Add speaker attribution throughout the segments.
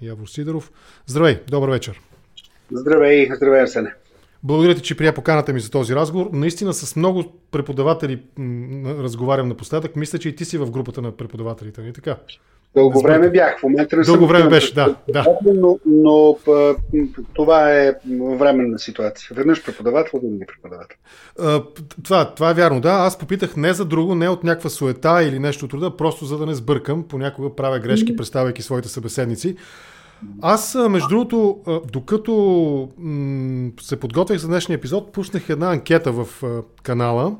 Speaker 1: Явор Сидоров. Здравей, добър вечер.
Speaker 2: Здравей, здравей, Арсене.
Speaker 1: Благодаря ти, че прия поканата ми за този разговор. Наистина с много преподаватели разговарям напоследък. Мисля, че и ти си в групата на преподавателите, не така?
Speaker 2: Дълго време бях. В момента
Speaker 1: не Дълго време беше, да. да.
Speaker 2: Но, но това е временна ситуация. Веднъж преподавател, винаги преподавател.
Speaker 1: това, това е вярно, да. Аз попитах не за друго, не от някаква суета или нещо труда, просто за да не сбъркам. Понякога правя грешки, представяйки своите събеседници. Аз, между другото, докато се подготвях за днешния епизод, пуснах една анкета в канала.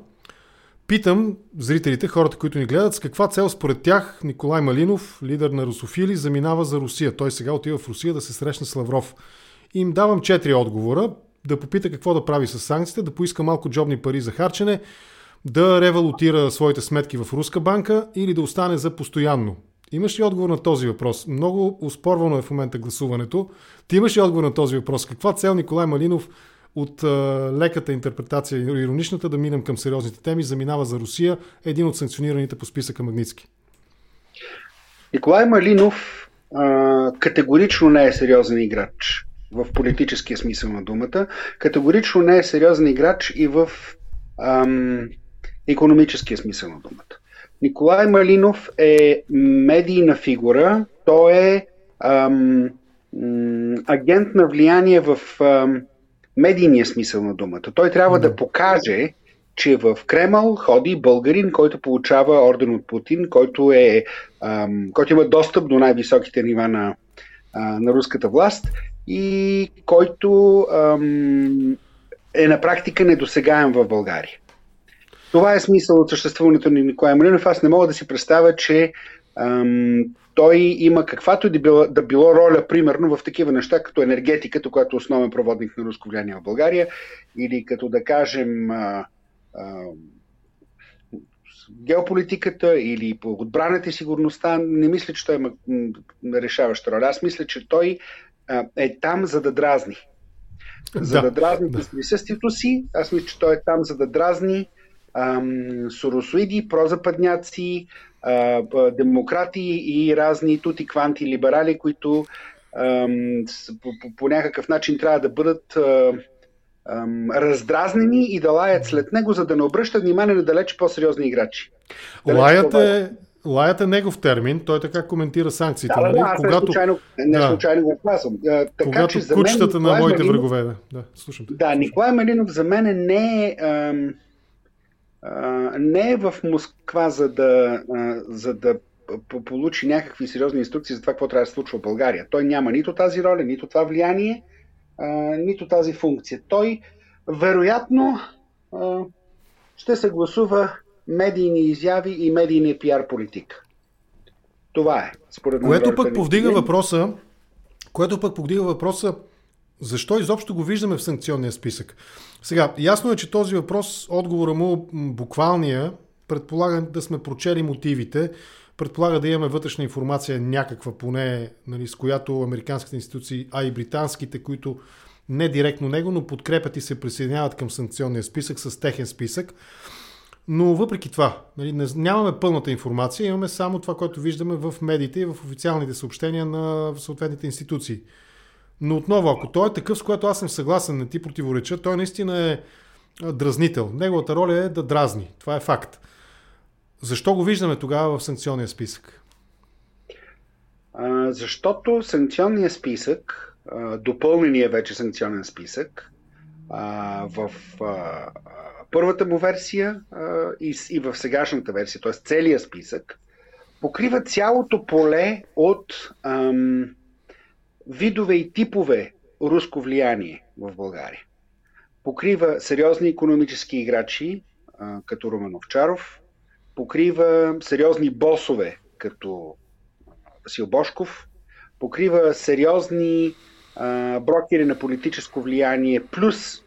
Speaker 1: Питам зрителите, хората, които ни гледат, с каква цел според тях Николай Малинов, лидер на русофили, заминава за Русия. Той сега отива в Русия да се срещне с Лавров. И им давам четири отговора. Да попита какво да прави с санкциите, да поиска малко джобни пари за харчене, да ревалутира своите сметки в руска банка или да остане за постоянно. Имаш ли отговор на този въпрос? Много успорвано е в момента гласуването. Ти имаш ли отговор на този въпрос? Каква цел Николай Малинов от а, леката интерпретация, ироничната, да минем към сериозните теми, заминава за Русия, един от санкционираните по списъка Магницки?
Speaker 2: Николай Малинов а, категорично не е сериозен играч в политическия смисъл на думата. Категорично не е сериозен играч и в ам, економическия смисъл на думата. Николай Малинов е медийна фигура. Той е ам, агент на влияние в ам, медийния смисъл на думата. Той трябва да покаже, че в Кремъл ходи българин, който получава орден от Путин, който, е, ам, който има достъп до най-високите нива на, а, на руската власт и който ам, е на практика недосегаем в България. Това е смисъл от съществуването на Николай Малинов. Аз не мога да си представя, че ам, той има каквато да било, да било роля, примерно, в такива неща, като енергетиката, която е основен проводник на руско влияние в България, или като да кажем а, а, геополитиката или по отбраната и сигурността, не мисля, че той има решаваща роля. Аз мисля, че той а, е там за да дразни. За да, да дразни да. с присъствието си. Аз мисля, че той е там за да дразни соросоиди, прозападняци, демократи и разни тути кванти либерали, които по, по, по някакъв начин трябва да бъдат раздразнени и да лаят след него, за да не обръщат внимание на далеч по-сериозни играчи.
Speaker 1: лаят е, Лаят е негов термин, той така коментира санкциите.
Speaker 2: Да, нали? да, аз когато... не случайно, не да. случайно го казвам.
Speaker 1: Така, когато че за кучетата мен, на моите Малинов, врагове. Да, да, слушам.
Speaker 2: Да, Николай Малинов за мен не е ам, не е в Москва, за да, за да получи някакви сериозни инструкции за това, какво трябва да се случва в България. Той няма нито тази роля, нито това влияние, нито тази функция. Той, вероятно, ще се гласува медийни изяви и медийния пиар политика. Това е,
Speaker 1: според мен. Което пък повдига въпроса, което пък повдига въпроса, защо изобщо го виждаме в санкционния списък? Сега, ясно е, че този въпрос, отговора му буквалния, предполага да сме прочели мотивите, предполага да имаме вътрешна информация някаква поне, нали, с която американските институции, а и британските, които не директно него, но подкрепят и се присъединяват към санкционния списък с техен списък. Но въпреки това, нали, нямаме пълната информация, имаме само това, което виждаме в медиите и в официалните съобщения на съответните институции. Но отново, ако той е такъв, с което аз съм съгласен, не ти противореча, той наистина е дразнител. Неговата роля е да дразни. Това е факт. Защо го виждаме тогава в санкционния списък?
Speaker 2: Защото санкционния списък, допълнения вече санкционен списък, в първата му версия и, и в сегашната версия, т.е. целият списък, покрива цялото поле от ам, видове и типове руско влияние в България. Покрива сериозни економически играчи, като Румен Овчаров, покрива сериозни босове, като Васил Бошков, покрива сериозни брокери на политическо влияние, плюс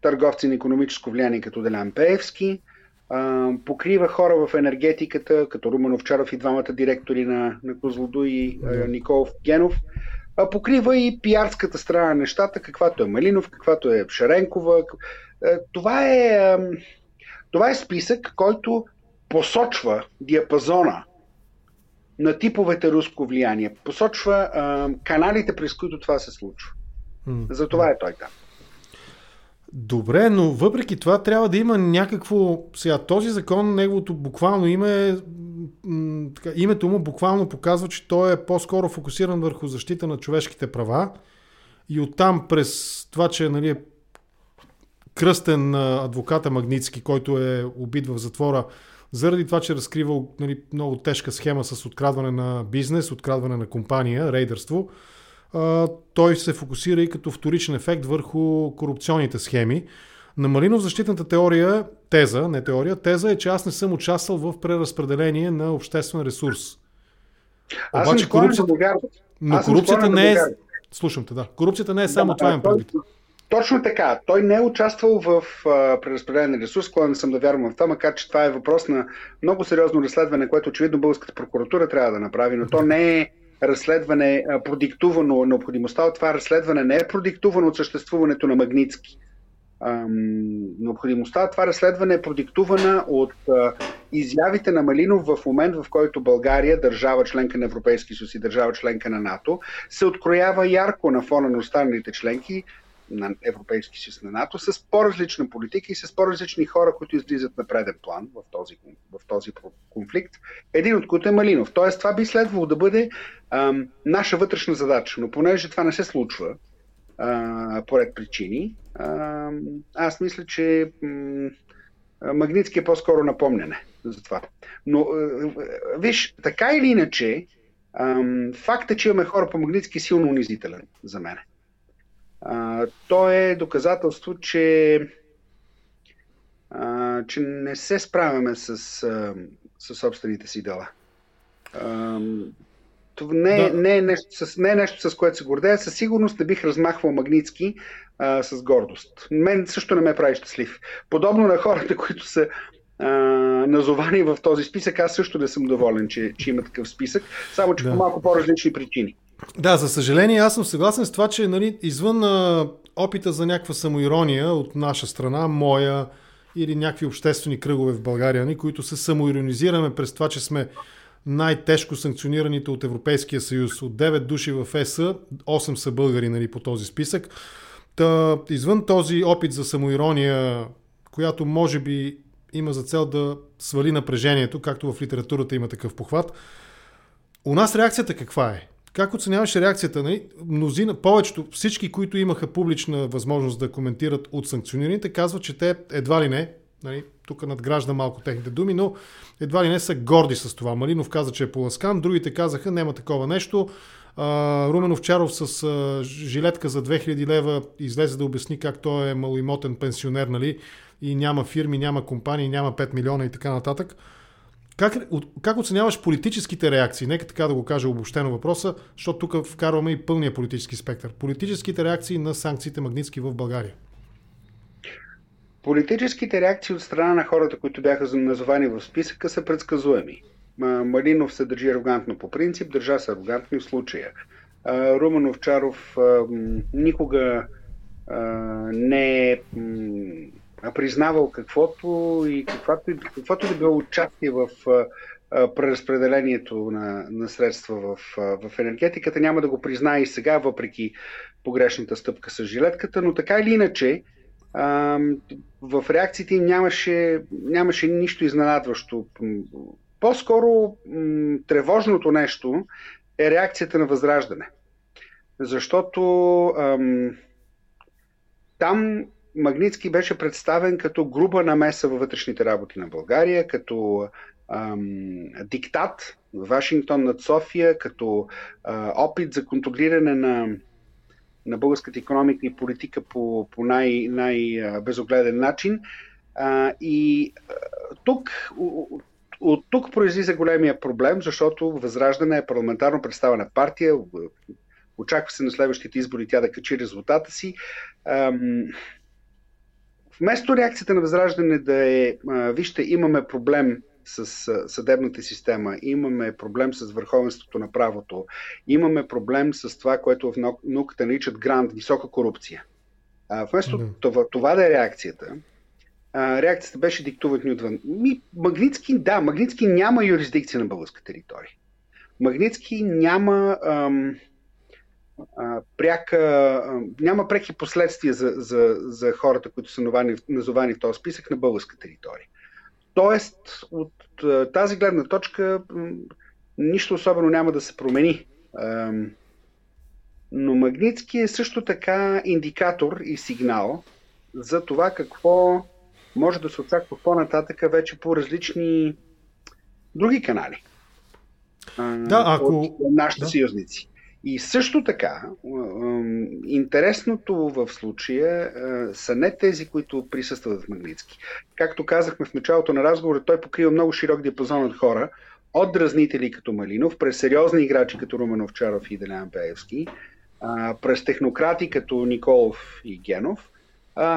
Speaker 2: търговци на економическо влияние, като Делян Пеевски, а, покрива хора в енергетиката, като Румен Овчаров и двамата директори на, на Козлодо и а, Николов Генов. А, покрива и пиарската страна на нещата, каквато е Малинов, каквато е Шаренкова. А, това, е, а, това е списък, който посочва диапазона на типовете руско влияние. Посочва а, каналите, през които това се случва. Затова е той там.
Speaker 1: Добре, но въпреки това трябва да има някакво... Сега, този закон, неговото буквално име, така, името му буквално показва, че той е по-скоро фокусиран върху защита на човешките права. И оттам през това, че нали, е кръстен на адвоката Магницки, който е убит в затвора заради това, че е разкривал нали, много тежка схема с открадване на бизнес, открадване на компания, рейдърство, той се фокусира и като вторичен ефект върху корупционните схеми. На Малинов защитната теория, теза, не теория, теза е, че аз не съм участвал в преразпределение на обществен ресурс.
Speaker 2: Аз Обаче корупцията... Да
Speaker 1: но корупцията не е... Слушам те, да. Корупцията не е само да, това им предвид.
Speaker 2: Точно така. Той не е участвал в а, преразпределение на ресурс, склонен съм да вярвам в това, макар че това е въпрос на много сериозно разследване, което очевидно българската прокуратура трябва да направи, но то не е разследване а, продиктувано, необходимостта от това разследване не е продиктувано от съществуването на Магницки. Ам, необходимостта от това разследване е продиктувана от а, изявите на Малинов в момент, в който България, държава членка на Европейски съюз и държава членка на НАТО, се откроява ярко на фона на останалите членки на Европейски съюз на НАТО с по-различна политика и с по-различни хора, които излизат на преден план в този, в този конфликт, един от които е Малинов. Тоест това би следвало да бъде ам, наша вътрешна задача, но понеже това не се случва а, поред причини, а, аз мисля, че м- Магнитски е по-скоро напомняне за това. Но а, виж, така или иначе, факта, че имаме хора по Магнитски е силно унизителен за мен. А, то е доказателство, че, а, че не се справяме с, а, с собствените си дела. А, това не, да. не, е нещо, с, не е нещо, с което се гордея. Със сигурност не бих размахвал Магницки а, с гордост. Мен също не ме прави щастлив. Подобно на хората, които са а, назовани в този списък, аз също не съм доволен, че, че има такъв списък, само че да. по малко по-различни причини.
Speaker 1: Да, за съжаление, аз съм съгласен с това, че нали, извън а, опита за някаква самоирония от наша страна, моя или някакви обществени кръгове в България, ни, нали, които се самоиронизираме през това, че сме най-тежко санкционираните от Европейския съюз. От 9 души в ЕС, 8 са българи нали, по този списък. Та, извън този опит за самоирония, която може би има за цел да свали напрежението, както в литературата има такъв похват, у нас реакцията каква е? Как оценяваш реакцията? Нали? Мнозина, повечето, всички, които имаха публична възможност да коментират от санкционираните, казват, че те едва ли не, нали, тук надгражда малко техните думи, но едва ли не са горди с това. Малинов каза, че е поласкан, другите казаха, няма такова нещо. А, Руменов Чаров с а, жилетка за 2000 лева излезе да обясни как той е малоимотен пенсионер, нали, и няма фирми, няма компании, няма 5 милиона и така нататък. Как, как оценяваш политическите реакции? Нека така да го кажа обобщено въпроса, защото тук вкарваме и пълния политически спектър. Политическите реакции на санкциите Магницки в България.
Speaker 2: Политическите реакции от страна на хората, които бяха назовани в списъка, са предсказуеми. Малинов се държи арогантно по принцип, държа се арогантно в случая. Румен Овчаров никога не е признавал каквото и каквото, каквото да било участие в преразпределението на, на средства в, в енергетиката. Няма да го признае и сега, въпреки погрешната стъпка с жилетката, но така или иначе, в реакциите им нямаше, нямаше нищо изненадващо. По-скоро тревожното нещо е реакцията на възраждане. Защото ам, там Магницки беше представен като груба намеса във вътрешните работи на България, като ам, диктат в Вашингтон над София, като а, опит за контролиране на, на българската економика и политика по, по най, най-безогледен начин. А, и тук от тук произлиза големия проблем, защото Възраждане е парламентарно представена партия. Очаква се на следващите избори тя да качи резултата си. Ам, Вместо реакцията на Възраждане да е, вижте, имаме проблем с съдебната система, имаме проблем с върховенството на правото, имаме проблем с това, което в науката наричат грант, висока корупция. вместо mm-hmm. това, това да е реакцията, реакцията беше ни отвън. Ми, Магницки, да, Магницки няма юрисдикция на българска територия. Магницки няма ам, а, пряка, а, няма преки последствия за, за, за хората, които са назовани, назовани в този списък на българска територия. Тоест, от а, тази гледна точка нищо особено няма да се промени. А, но Магницки е също така индикатор и сигнал за това какво може да се очаква по-нататък вече по различни други канали.
Speaker 1: Да, ако...
Speaker 2: От нашите да. съюзници. И също така, интересното в случая са не тези, които присъстват в Магницки. Както казахме в началото на разговора, той покрива много широк диапазон от хора, от дразнители като Малинов, през сериозни играчи като Руменов Чаров и Делян Пеевски, през технократи като Николов и Генов,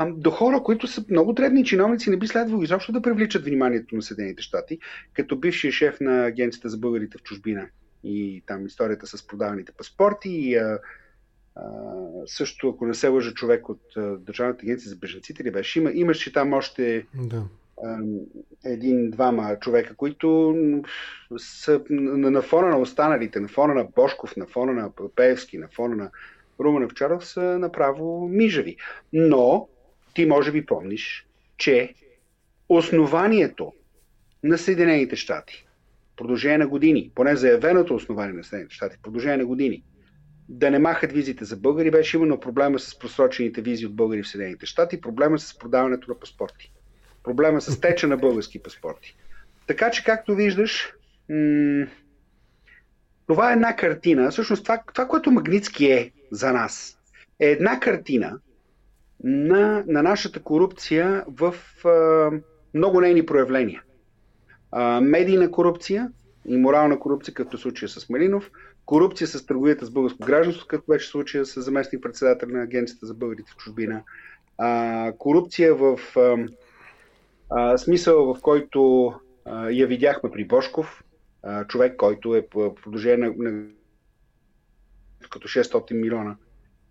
Speaker 2: до хора, които са много древни чиновници, не би следвало изобщо да привличат вниманието на Съединените щати, като бившия шеф на Агенцията за българите в чужбина и там историята с продаваните паспорти и а, а, също, ако не се лъжа човек от а, Държавната агенция за беженците ли беше, има, имаше там още да. един-двама човека, които са на, на фона на останалите, на фона на Бошков, на фона на Пеевски, на фона на Румен Овчаров са направо мижави. Но ти може би помниш, че основанието на Съединените щати продължение на години, поне заявеното основание на Съединените щати, продължение на години, да не махат визите за българи, беше именно проблема с просрочените визи от българи в Съединените щати, проблема с продаването на паспорти, проблема с теча на български паспорти. Така че, както виждаш, м- това е една картина. Всъщност, това, това, което Магницки е за нас, е една картина на, на нашата корупция в а, много нейни проявления медийна корупция и морална корупция, като случая с Малинов, корупция с търговията с българско гражданство, като беше случая с заместник председател на Агенцията за българите в чужбина, а, корупция в а, а, смисъл, в който а, я видяхме при Бошков, а, човек, който е по продължение на, на като 600 милиона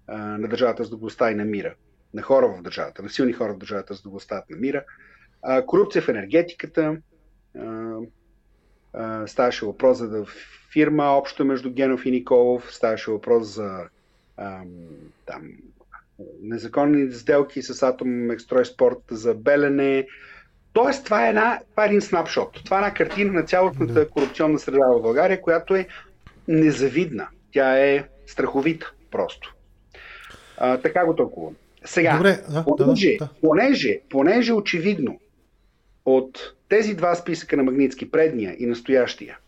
Speaker 2: а, на държавата да го остави на мира, на хора в държавата, на силни хора в държавата го оставят на мира, а, корупция в енергетиката, ставаше въпрос за да фирма общо между Генов и Николов, ставаше въпрос за там, незаконни сделки с Атом Екстройспорт за Белене. Тоест, това е, една, това е един снапшот. Това е една картина на цялостната да. корупционна среда в България, която е незавидна. Тя е страховита просто. А, така го толкова. Сега, Добре, да, понеже, да, да. Понеже, понеже очевидно от тези два списъка на Магницки, предния и настоящия,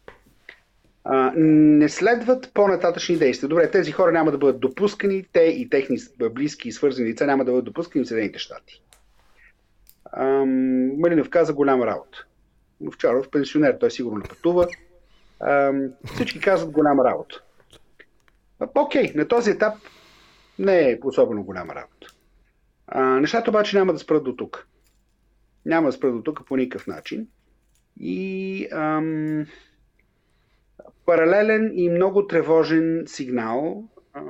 Speaker 2: а, не следват по-нататъчни действия. Добре, тези хора няма да бъдат допускани, те и техни близки и свързани лица няма да бъдат допускани в Съединените щати. Малинов каза голяма работа. Овчаров пенсионер, той сигурно не пътува. Ам, всички казват голяма работа. Окей, okay, на този етап не е особено голяма работа. А, нещата обаче няма да спрат до тук. Няма да спра до тук по никакъв начин. И ам, паралелен и много тревожен сигнал а,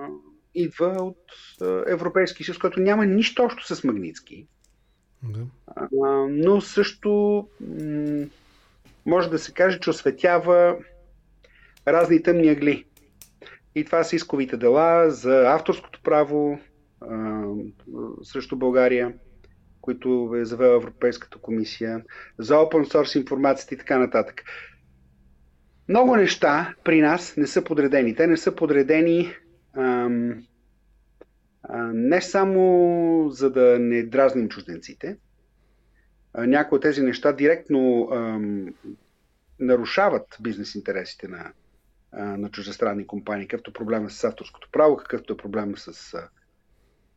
Speaker 2: идва от а, Европейски съюз, който няма нищо общо с Магницки. Да. А, но също м- може да се каже, че осветява разни тъмни ъгли. И това са исковите дела за авторското право а, срещу България които е завела Европейската комисия, за open source информацията и така нататък. Много неща при нас не са подредени. Те не са подредени ам, а, не само за да не дразним чужденците. Някои от тези неща директно ам, нарушават бизнес интересите на, а, на чуждестранни компании, какъвто проблема с авторското право, какъвто е проблема с а,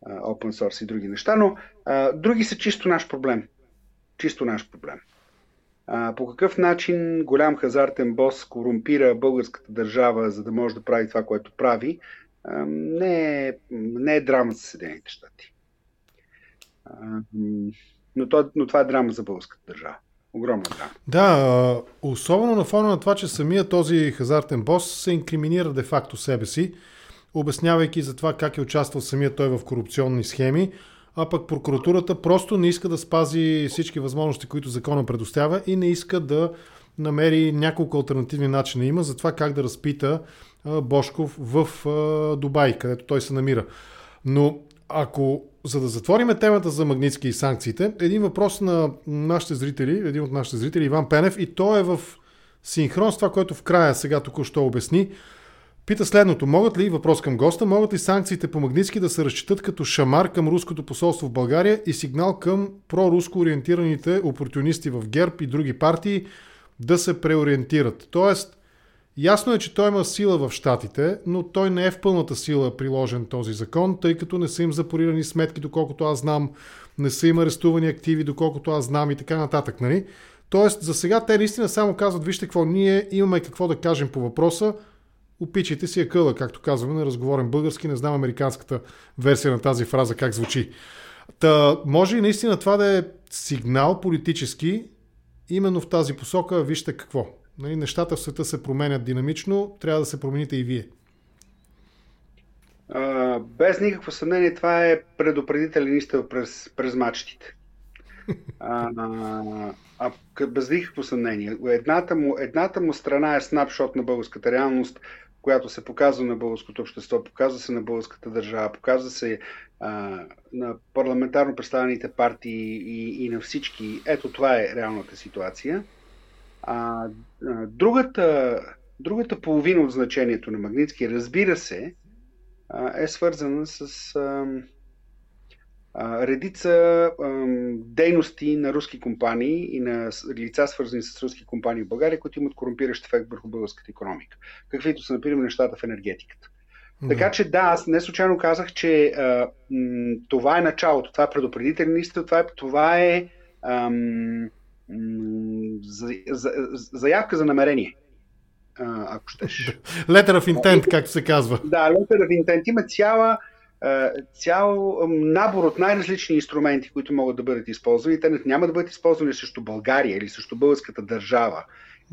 Speaker 2: open source и други неща, но а, други са чисто наш проблем. Чисто наш проблем. А, по какъв начин голям хазартен бос корумпира българската държава, за да може да прави това, което прави, а, не, е, не е драма за Съединените щати. Но, то, но това е драма за българската държава. Огромна драма.
Speaker 1: Да, особено на фона на това, че самия този хазартен бос се инкриминира де-факто себе си обяснявайки за това как е участвал самия той в корупционни схеми, а пък прокуратурата просто не иска да спази всички възможности, които закона предоставя и не иска да намери няколко альтернативни начина има за това как да разпита Бошков в Дубай, където той се намира. Но ако, за да затвориме темата за Магницки и санкциите, един въпрос на нашите зрители, един от нашите зрители, Иван Пенев, и то е в синхрон с това, което в края сега току-що обясни. Пита следното. Могат ли, въпрос към госта, могат ли санкциите по Магницки да се разчитат като шамар към руското посолство в България и сигнал към проруско ориентираните опортунисти в ГЕРБ и други партии да се преориентират? Тоест, Ясно е, че той има сила в Штатите, но той не е в пълната сила приложен този закон, тъй като не са им запорирани сметки, доколкото аз знам, не са им арестувани активи, доколкото аз знам и така нататък. Нали? Тоест, за сега те наистина само казват, вижте какво, ние имаме какво да кажем по въпроса, опичайте си акъла, както казваме на разговорен български, не знам американската версия на тази фраза как звучи. Та, може и наистина това да е сигнал политически, именно в тази посока, вижте какво. Нали, нещата в света се променят динамично, трябва да се промените и вие.
Speaker 2: Без никакво съмнение, това е предупредителен изстрел през, през мачтите. А, а, а без никакво съмнение. Едната му, едната му страна е снапшот на българската реалност, която се показва на българското общество, показва се на българската държава, показва се а, на парламентарно представените партии и, и на всички. Ето това е реалната ситуация. А, а другата, другата половина от значението на Магнитски, разбира се, а, е свързана с а, а, редица а, дейности на руски компании и на лица, свързани с руски компании в България, които имат корумпиращ ефект върху българската економика. Каквито са, например, нещата в енергетиката. Да. Така че да, аз не случайно казах, че а, м, това е началото, това е предупредителен изстрел, това е, това е ам, за, за, заявка за намерение, ако щеш.
Speaker 1: Letter of intent, както се казва.
Speaker 2: Да, letter of intent. Има цяла, цял набор от най-различни инструменти, които могат да бъдат използвани. Те няма да бъдат използвани срещу България или срещу българската държава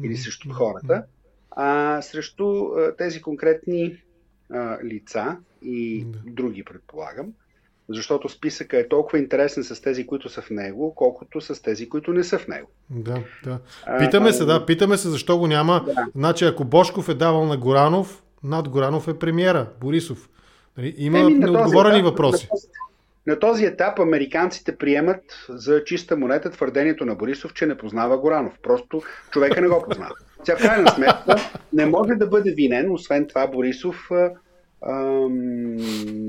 Speaker 2: или срещу хората, а срещу тези конкретни лица и други, предполагам защото списъка е толкова интересен с тези, които са в него, колкото с тези, които не са в него.
Speaker 1: Да, да. Питаме се, да, питаме се защо го няма. Да. Значи, ако Бошков е давал на Горанов, над Горанов е премиера, Борисов. Нали, има Еми, неотговорени етап, въпроси.
Speaker 2: На този, на този етап американците приемат за чиста монета твърдението на Борисов, че не познава Горанов. Просто човека не го познава. Сега, в крайна сметка, не може да бъде винен, освен това Борисов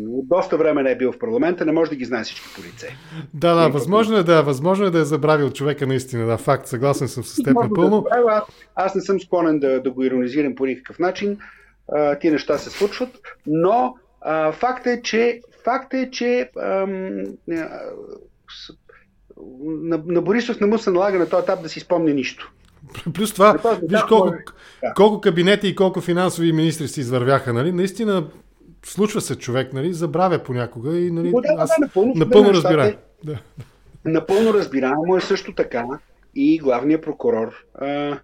Speaker 2: от доста време не е бил в парламента, не може да ги знае всички по лице.
Speaker 1: Да, да, възможно е да, възможно е да е забравил човека наистина, да, факт, съгласен съм с теб напълно.
Speaker 2: Да аз, аз не съм склонен да, да го иронизирам по никакъв начин, а, ти неща се случват, но а, факт е, че, факт е, че ам, на, на Борисов не му се налага на този етап да си спомни нищо.
Speaker 1: Плюс това, виж колко, колко кабинети и колко финансови министри си извървяха, нали? Наистина случва се човек, нали? Забравя понякога и нали, да, аз да, напълно, напълно разбирам. Да.
Speaker 2: Напълно разбираемо е също така и главният прокурор а,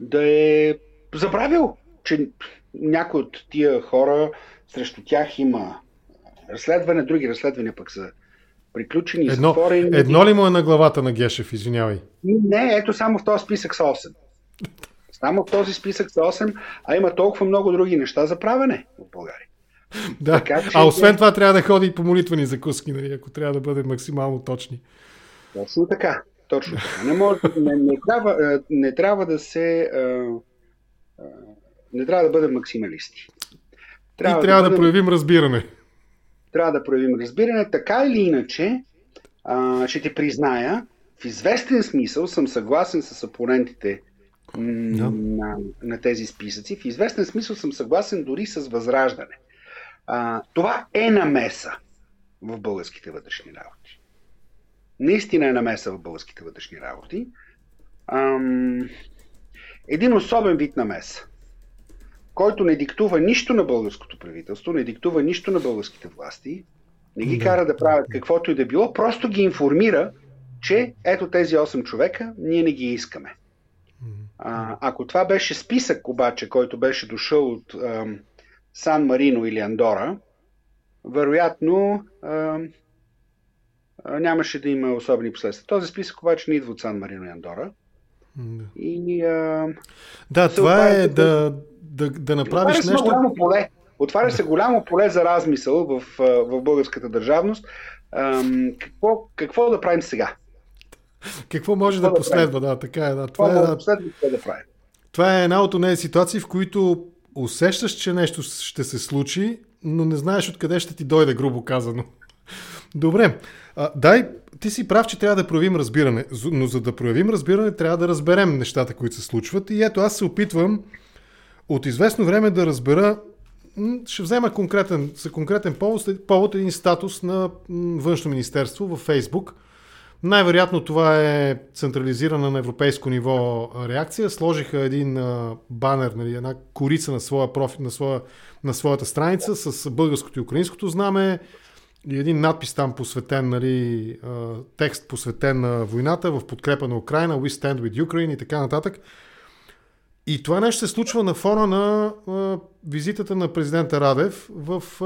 Speaker 2: да е забравил, че някой от тия хора срещу тях има разследване, други разследвания пък са приключени,
Speaker 1: едно, затворени. Едно ли му е на главата на Гешев, извинявай?
Speaker 2: Не, ето само в този списък са 8. Само в този списък са 8, а има толкова много други неща за правене в България.
Speaker 1: Да, така, че... а освен това трябва да ходи и по молитвени закуски, нали, ако трябва да бъде максимално точни.
Speaker 2: Точно така. Точно така. Не, може, не, не, трябва, не трябва да се. Не трябва да бъдем максималисти.
Speaker 1: Трябва и трябва да, да проявим разбиране
Speaker 2: трябва да проявим разбиране. Така или иначе, а, ще ти призная, в известен смисъл съм съгласен с опонентите да. на, на тези списъци. В известен смисъл съм съгласен дори с възраждане. А, това е намеса в българските вътрешни работи. Наистина е намеса в българските вътрешни работи. Ам, един особен вид намеса който не диктува нищо на българското правителство, не диктува нищо на българските власти, не ги кара да правят каквото и да било, просто ги информира, че ето тези 8 човека ние не ги искаме. А, ако това беше списък обаче, който беше дошъл от ам, Сан Марино или Андора, вероятно ам, нямаше да има особени последствия. Този списък обаче не идва от Сан Марино и Андора.
Speaker 1: Да.
Speaker 2: И, а,
Speaker 1: да, това е да, да, да направиш
Speaker 2: отваря
Speaker 1: нещо.
Speaker 2: Голямо поле. Отваря се голямо поле за размисъл в, в българската държавност. Ам, какво, какво да правим сега?
Speaker 1: Какво може какво да, да последва, да, така е. Да.
Speaker 2: Това, това, е, да, последва, да правим?
Speaker 1: това е една от тези ситуации, в които усещаш, че нещо ще се случи, но не знаеш откъде ще ти дойде, грубо казано. Добре. А, дай, ти си прав, че трябва да проявим разбиране, но за да проявим разбиране, трябва да разберем нещата, които се случват. И ето, аз се опитвам от известно време да разбера, ще взема конкретен, за конкретен повод, повод един статус на Външно министерство във Фейсбук. Най-вероятно това е централизирана на европейско ниво реакция. Сложиха един а, банер, нали, една корица на, своя профи, на, своя, на своята страница с българското и украинското знаме и един надпис там посветен, нали, текст посветен на войната в подкрепа на Украина, We Stand with Ukraine и така нататък. И това нещо се случва на фона на а, визитата на президента Радев в, а,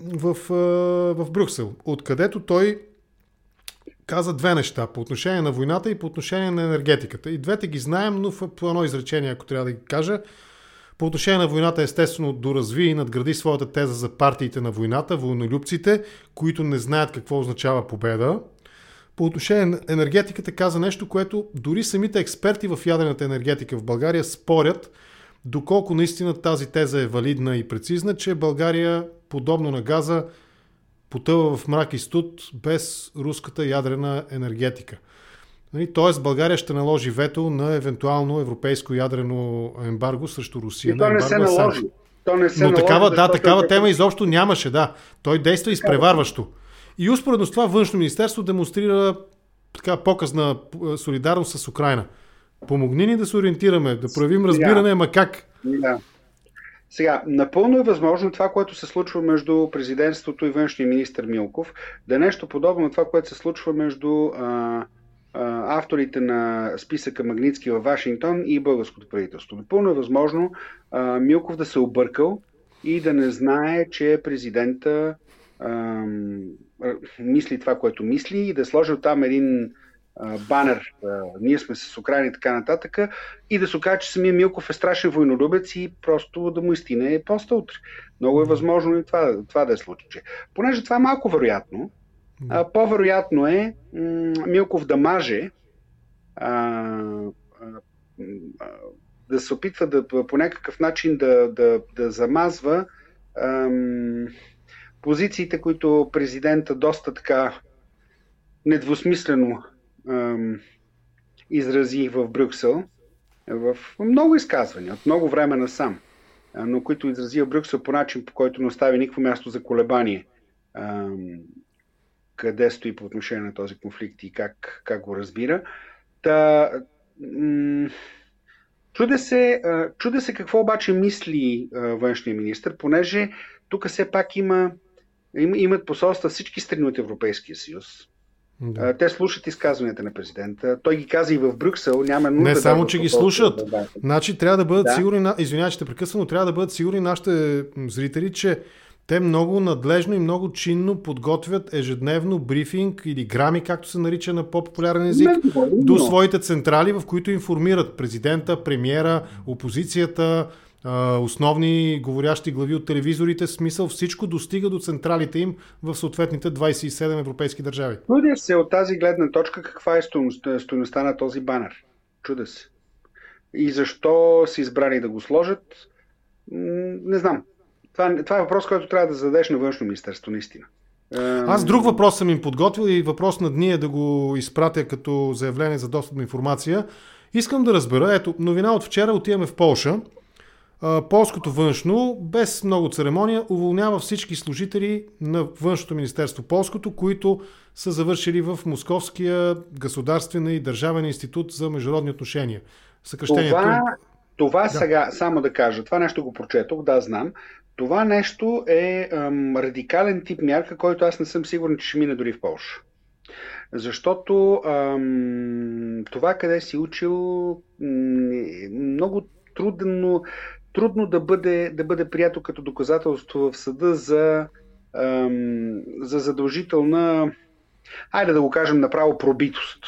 Speaker 1: в, а, в Брюксел, откъдето той каза две неща по отношение на войната и по отношение на енергетиката. И двете ги знаем, но в, по едно изречение, ако трябва да ги кажа, по отношение на войната, естествено, доразви и надгради своята теза за партиите на войната, войнолюбците, които не знаят какво означава победа. По отношение на енергетиката каза нещо, което дори самите експерти в ядрената енергетика в България спорят доколко наистина тази теза е валидна и прецизна, че България, подобно на газа, потъва в мрак и студ без руската ядрена енергетика. Нали, тоест България ще наложи вето на евентуално европейско ядрено ембарго срещу Русия.
Speaker 2: И то не се е наложи. То не се
Speaker 1: Но
Speaker 2: наложи,
Speaker 1: такава, да, такава тема изобщо нямаше, да. Той действа изпреварващо. И успоредно с това външно министерство демонстрира така показна солидарност с Украина. Помогни ни да се ориентираме, да проявим разбиране, ама как?
Speaker 2: Да. Сега, напълно е възможно това, което се случва между президентството и външния министр Милков, да е нещо подобно на това, което се случва между а, авторите на списъка Магницки във Вашингтон и българското правителство. Напълно е възможно а, Милков да се объркал и да не знае, че президента а, мисли това, което мисли и да сложи там един а, банер а, ние сме с Украина и така нататък и да се окаже, че самия Милков е страшен войнолюбец и просто да му изтине поста утре. Много е възможно и това, това да е случай. Понеже това е малко вероятно, а, по-вероятно е м- Милков да маже, а, да се опитва да по някакъв начин да, да, да замазва ам, позициите, които президента доста така недвусмислено ам, изрази в Брюксел, в много изказвания, от много време насам, но които изрази в Брюксел по начин, по който не остави никакво място за колебание ам, къде стои по отношение на този конфликт и как, как го разбира. Та, м- чуде, се, чуде се какво обаче мисли външния министр, понеже тук все пак има, им, имат посолства всички страни от Европейския съюз. Да. Те слушат изказванията на президента. Той ги каза и в Брюксел. Няма нужда
Speaker 1: Не само, да че ги слушат.
Speaker 2: Да.
Speaker 1: Значи трябва да бъдат да. сигурни, извинявай, ще прекъсвам, но трябва да бъдат сигурни нашите зрители, че те много надлежно и много чинно подготвят ежедневно брифинг или грами, както се нарича на по-популярен език, до своите централи, в които информират президента, премиера, опозицията, основни говорящи глави от телевизорите, смисъл всичко достига до централите им в съответните 27 европейски държави.
Speaker 2: Чудя се от тази гледна точка каква е стоеността на този банер. Чудя се. И защо са избрали да го сложат, не знам. Това, това е въпрос, който трябва да зададеш на външно министерство, наистина.
Speaker 1: Аз друг въпрос съм им подготвил и въпрос на дни е да го изпратя като заявление за достъп на информация. Искам да разбера, ето, новина от вчера отиваме в Полша. Полското външно, без много церемония, уволнява всички служители на външното министерство полското, които са завършили в Московския государствен и държавен институт за международни отношения.
Speaker 2: Съкръщението... Това, това да. сега, само да кажа, това нещо го прочетох, да, знам. Това нещо е ам, радикален тип мярка, който аз не съм сигурен, че ще мине дори в Польша. Защото ам, това, къде си учил, е много трудно, трудно да бъде, да бъде приято като доказателство в съда за, ам, за задължителна, айде да го кажем направо, пробитост.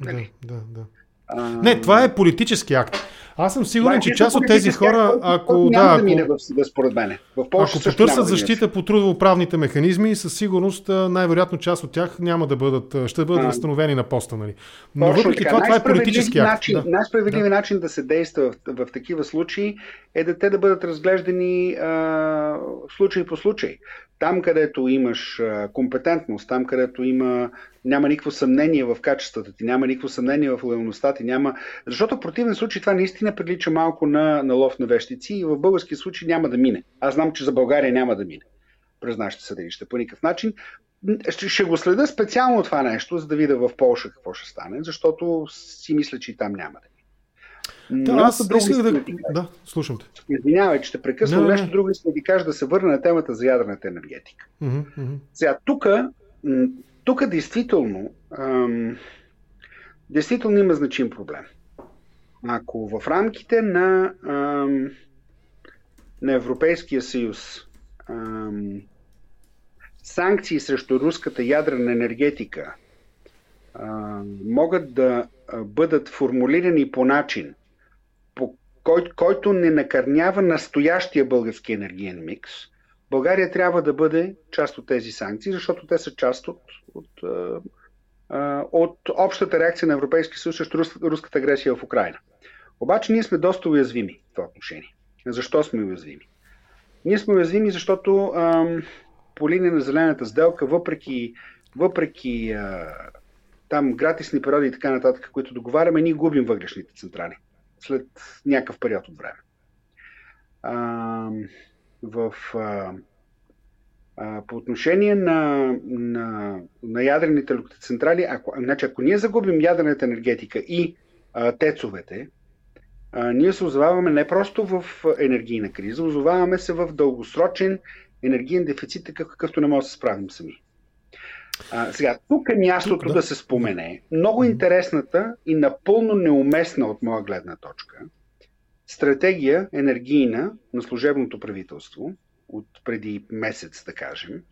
Speaker 1: Нали? Да, да, да. А... Не, това е политически акт. Аз съм сигурен, че част от тези хора, ако да, ако,
Speaker 2: да, в съда, според мен. В
Speaker 1: ако потърсят защита по трудово-правните механизми, със сигурност най-вероятно част от тях няма да бъдат, ще бъдат възстановени на поста. Нали. Но въпреки това, това е политически акт.
Speaker 2: Начин, да. Най-справедливият да. начин да се действа в, в такива случаи е да те да бъдат разглеждани а, случай по случай. Там, където имаш компетентност, там, където има, няма никакво съмнение в качествата ти, няма никакво съмнение в лоялността ти, няма... Защото в противен случай това наистина прилича малко на, на лов на вещици и в български случай няма да мине. Аз знам, че за България няма да мине през нашите съдилища по никакъв начин. Ще, ще го следа специално това нещо, за да видя в Польша какво ще стане, защото си мисля, че и там няма да
Speaker 1: да, аз исках да... Да, слушам те.
Speaker 2: Извинявай, че ще прекъсвам. Не, нещо не. друго искам да ви кажа да се върна на темата за ядрената енергетика.
Speaker 1: Mm-hmm.
Speaker 2: Сега, тук, тук действително, ам, действително има значим проблем. Ако в рамките на, ам, на Европейския съюз ам, санкции срещу руската ядрена енергетика могат да бъдат формулирани по начин, кой, който не накърнява настоящия български енергиен микс, България трябва да бъде част от тези санкции, защото те са част от, от, от общата реакция на Европейския съюз срещу руската агресия в Украина. Обаче ние сме доста уязвими в това отношение. Защо сме уязвими? Ние сме уязвими, защото ам, по линия на зелената сделка, въпреки, въпреки а, там гратисни периоди и така нататък, които договаряме, ние губим въглешните централи след някакъв период от време. А, в, а, а, по отношение на, на, на ядрените електроцентрали, ако, значи, ако ние загубим ядрената енергетика и а, тецовете, а, ние се озоваваме не просто в енергийна криза, озоваваме се в дългосрочен енергиен дефицит, такъв какъвто не може да се справим сами. А, сега, тук е мястото тук, да. да се спомене много интересната и напълно неуместна от моя гледна точка стратегия енергийна на служебното правителство от преди месец, да кажем,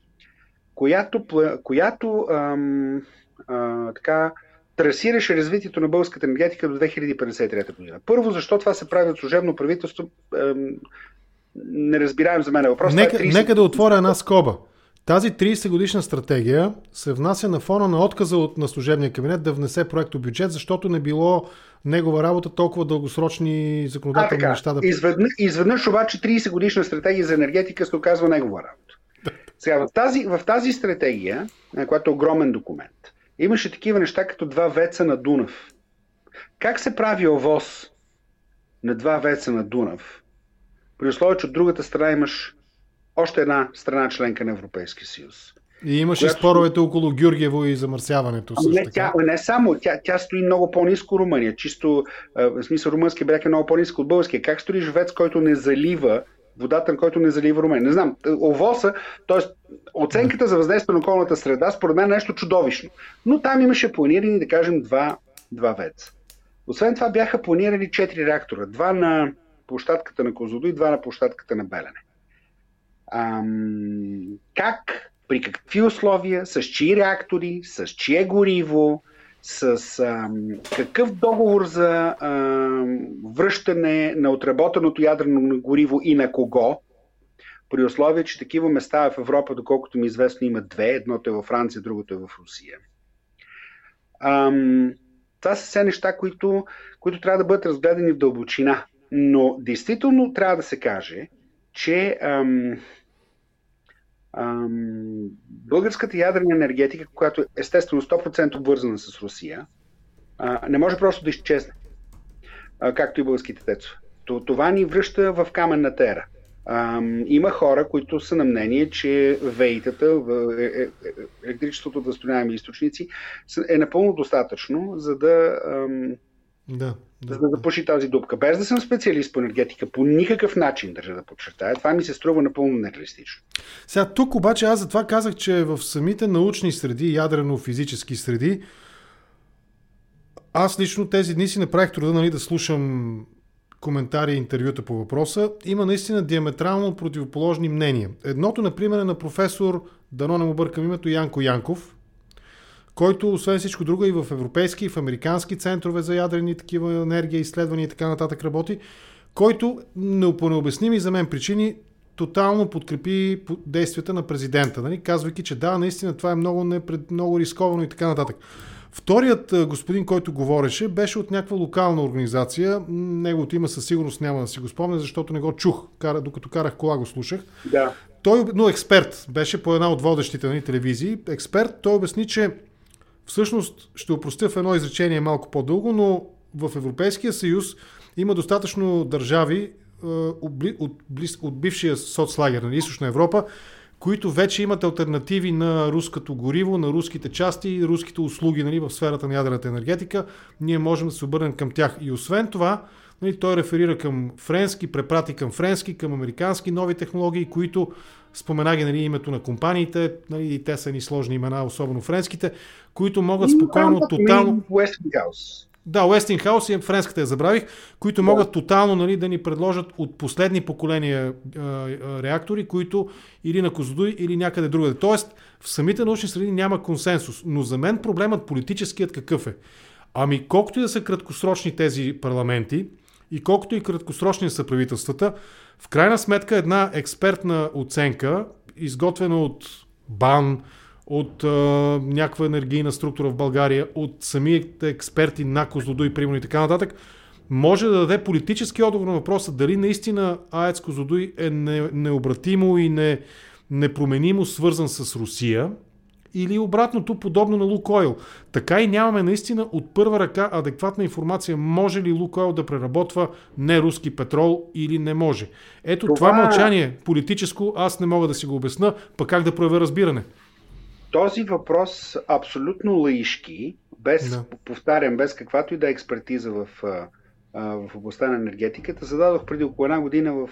Speaker 2: която, която ам, а, така, трасираше развитието на българската енергетика до 2053 година. Първо, защо това се прави от служебно правителство, ам, не разбираем за мен въпрос.
Speaker 1: Е нека, е 30... нека да отворя една скоба. Тази 30 годишна стратегия се внася на фона на отказа от на служебния кабинет да внесе проекто бюджет, защото не било негова работа толкова дългосрочни законодателни а, неща
Speaker 2: да... Изведнъж, изведнъж обаче 30 годишна стратегия за енергетика се оказва негова работа. Сега, в тази, в тази стратегия, която е огромен документ, имаше такива неща като два веца на Дунав. Как се прави овоз на два веца на Дунав, при условие, че от другата страна имаш още една страна членка на Европейския съюз.
Speaker 1: И имаше която... споровете около Георгиево и замърсяването.
Speaker 2: Също не, тя, не само, тя, тя стои много по-низко Румъния. Чисто, в смисъл, румънски бряг е много по-низко от българския. Как стои живец, който не залива водата, който не залива Румъния? Не знам. Овоса, т.е. оценката за въздействие на околната среда, според мен е нещо чудовищно. Но там имаше планирани, да кажем, два, два веца. Освен това бяха планирани четири реактора. Два на площадката на Козлодо и два на площадката на Белене ам, как, при какви условия, с чии реактори, с чие гориво, с ам, какъв договор за ам, връщане на отработеното ядрено гориво и на кого, при условие, че такива места в Европа, доколкото ми е известно, има две. Едното е във Франция, другото е в Русия. Ам, това са все неща, които, които трябва да бъдат разгледани в дълбочина. Но действително трябва да се каже, че ам, ам, българската ядрена енергетика, която е естествено 100% обвързана с Русия, а, не може просто да изчезне, а, както и българските тецове. Това ни връща в каменната ера. Ам, има хора, които са на мнение, че вейтата, е, е, електричеството от възстановяеми източници е напълно достатъчно, за да ам,
Speaker 1: да,
Speaker 2: да, за да запуши тази дупка. Без да съм специалист по енергетика, по никакъв начин държа да подчертая. Това ми се струва напълно нереалистично.
Speaker 1: Сега тук обаче аз затова казах, че в самите научни среди, ядрено-физически среди, аз лично тези дни си направих труда нали, да слушам коментари и интервюта по въпроса. Има наистина диаметрално противоположни мнения. Едното, например, е на професор, дано не му бъркам името, Янко Янков, който освен всичко друго и в европейски, и в американски центрове за ядрени такива енергия, изследвания и така нататък работи, който по необясними за мен причини тотално подкрепи действията на президента, нали? казвайки, че да, наистина това е много, непред, много рисковано и така нататък. Вторият господин, който говореше, беше от някаква локална организация. Неговото име със сигурност няма да си го спомня, защото не го чух, докато карах кола го слушах.
Speaker 2: Да.
Speaker 1: Той, но експерт, беше по една от водещите нали, телевизии. Експерт, той обясни, че всъщност ще упростя в едно изречение малко по-дълго, но в Европейския съюз има достатъчно държави от, от бившия соцлагер на Източна Европа, които вече имат альтернативи на руското гориво, на руските части и руските услуги нали, в сферата на ядрената енергетика. Ние можем да се обърнем към тях. И освен това, нали, той реферира към френски, препрати към френски, към американски нови технологии, които спомена ги нали, името на компаниите, нали, и те са ни сложни имена, особено френските, които могат спокойно, тотално...
Speaker 2: Westinghouse.
Speaker 1: Да, Westinghouse и френската я забравих, които да. могат тотално нали, да ни предложат от последни поколения а, а, реактори, които или на Козодуй, или някъде другаде. Тоест, в самите научни среди няма консенсус. Но за мен проблемът политическият какъв е? Ами, колкото и да са краткосрочни тези парламенти, и колкото и краткосрочни са правителствата, в крайна сметка една експертна оценка, изготвена от БАН, от а, някаква енергийна структура в България, от самите експерти на Козлодуй, примерно и така нататък, може да даде политически отговор на въпроса дали наистина АЕЦ Козлодуй е не, необратимо и не, непроменимо свързан с Русия или обратното, подобно на Лукойл. Така и нямаме наистина от първа ръка адекватна информация може ли Лукойл да преработва неруски петрол или не може. Ето това, това мълчание политическо аз не мога да си го обясна, пък как да проявя разбиране
Speaker 2: този въпрос абсолютно лаишки, без, да. повтарям, без каквато и да е експертиза в, в областта на енергетиката, зададох преди около една година в,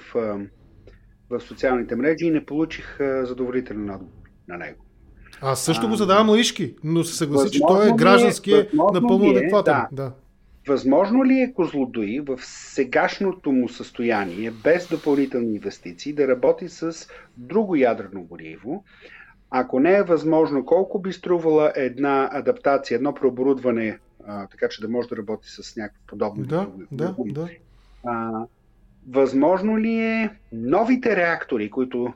Speaker 2: в социалните мрежи и не получих задоволителен отговор на него.
Speaker 1: Аз също а, го задавам лаишки, но се съгласи, че той е граждански, е, напълно е, адекватен. Да. да.
Speaker 2: Възможно ли е Козлодуи в сегашното му състояние, без допълнителни инвестиции, да работи с друго ядрено гориво, ако не е възможно, колко би струвала една адаптация, едно преоборудване, а, така че да може да работи с някакво подобно?
Speaker 1: Да, да, да.
Speaker 2: А, възможно ли е новите реактори, които,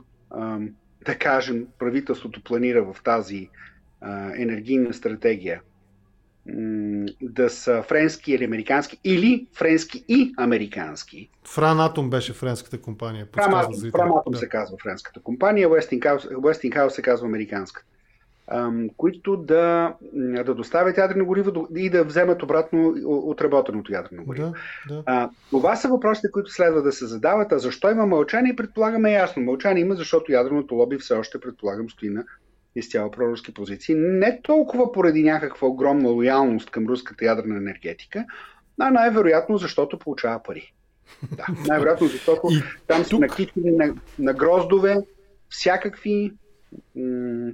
Speaker 2: да кажем, правителството планира в тази а, енергийна стратегия, да са френски или американски, или френски и американски.
Speaker 1: Франатом беше френската компания.
Speaker 2: Франатом, Франатом да. се казва френската компания, Westinghouse, Westinghouse се казва американската. Които да, да доставят ядрено гориво и да вземат обратно отработеното ядрено гориво. Да, да. А, това са въпросите, които следва да се задават. А защо има мълчание? Предполагаме ясно. Мълчание има, защото ядреното лоби все още, предполагам, стои на изцяло проруски позиции. Не толкова поради някаква огромна лоялност към руската ядрена енергетика, а най-вероятно защото получава пари. Да, най-вероятно защото и там тук... са накичени на, на гроздове всякакви м-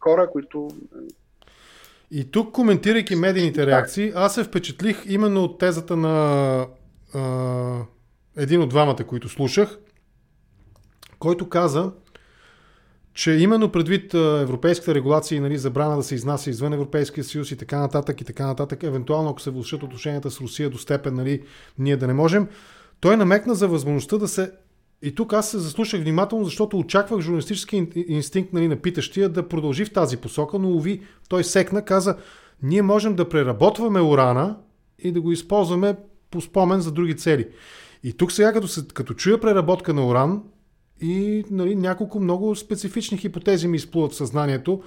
Speaker 2: хора, които
Speaker 1: и тук, коментирайки медийните реакции, аз се впечатлих именно от тезата на а, един от двамата, които слушах, който каза, че именно предвид европейската регулация и нали, забрана да се изнася извън Европейския съюз и така нататък и така нататък, евентуално ако се влушат отношенията с Русия до степен нали, ние да не можем, той намекна за възможността да се и тук аз се заслушах внимателно, защото очаквах журналистически инстинкт нали, на питащия да продължи в тази посока, но уви, той секна, каза, ние можем да преработваме урана и да го използваме по спомен за други цели. И тук сега, като, се, като чуя преработка на уран, и нали, няколко много специфични хипотези ми изплуват в съзнанието.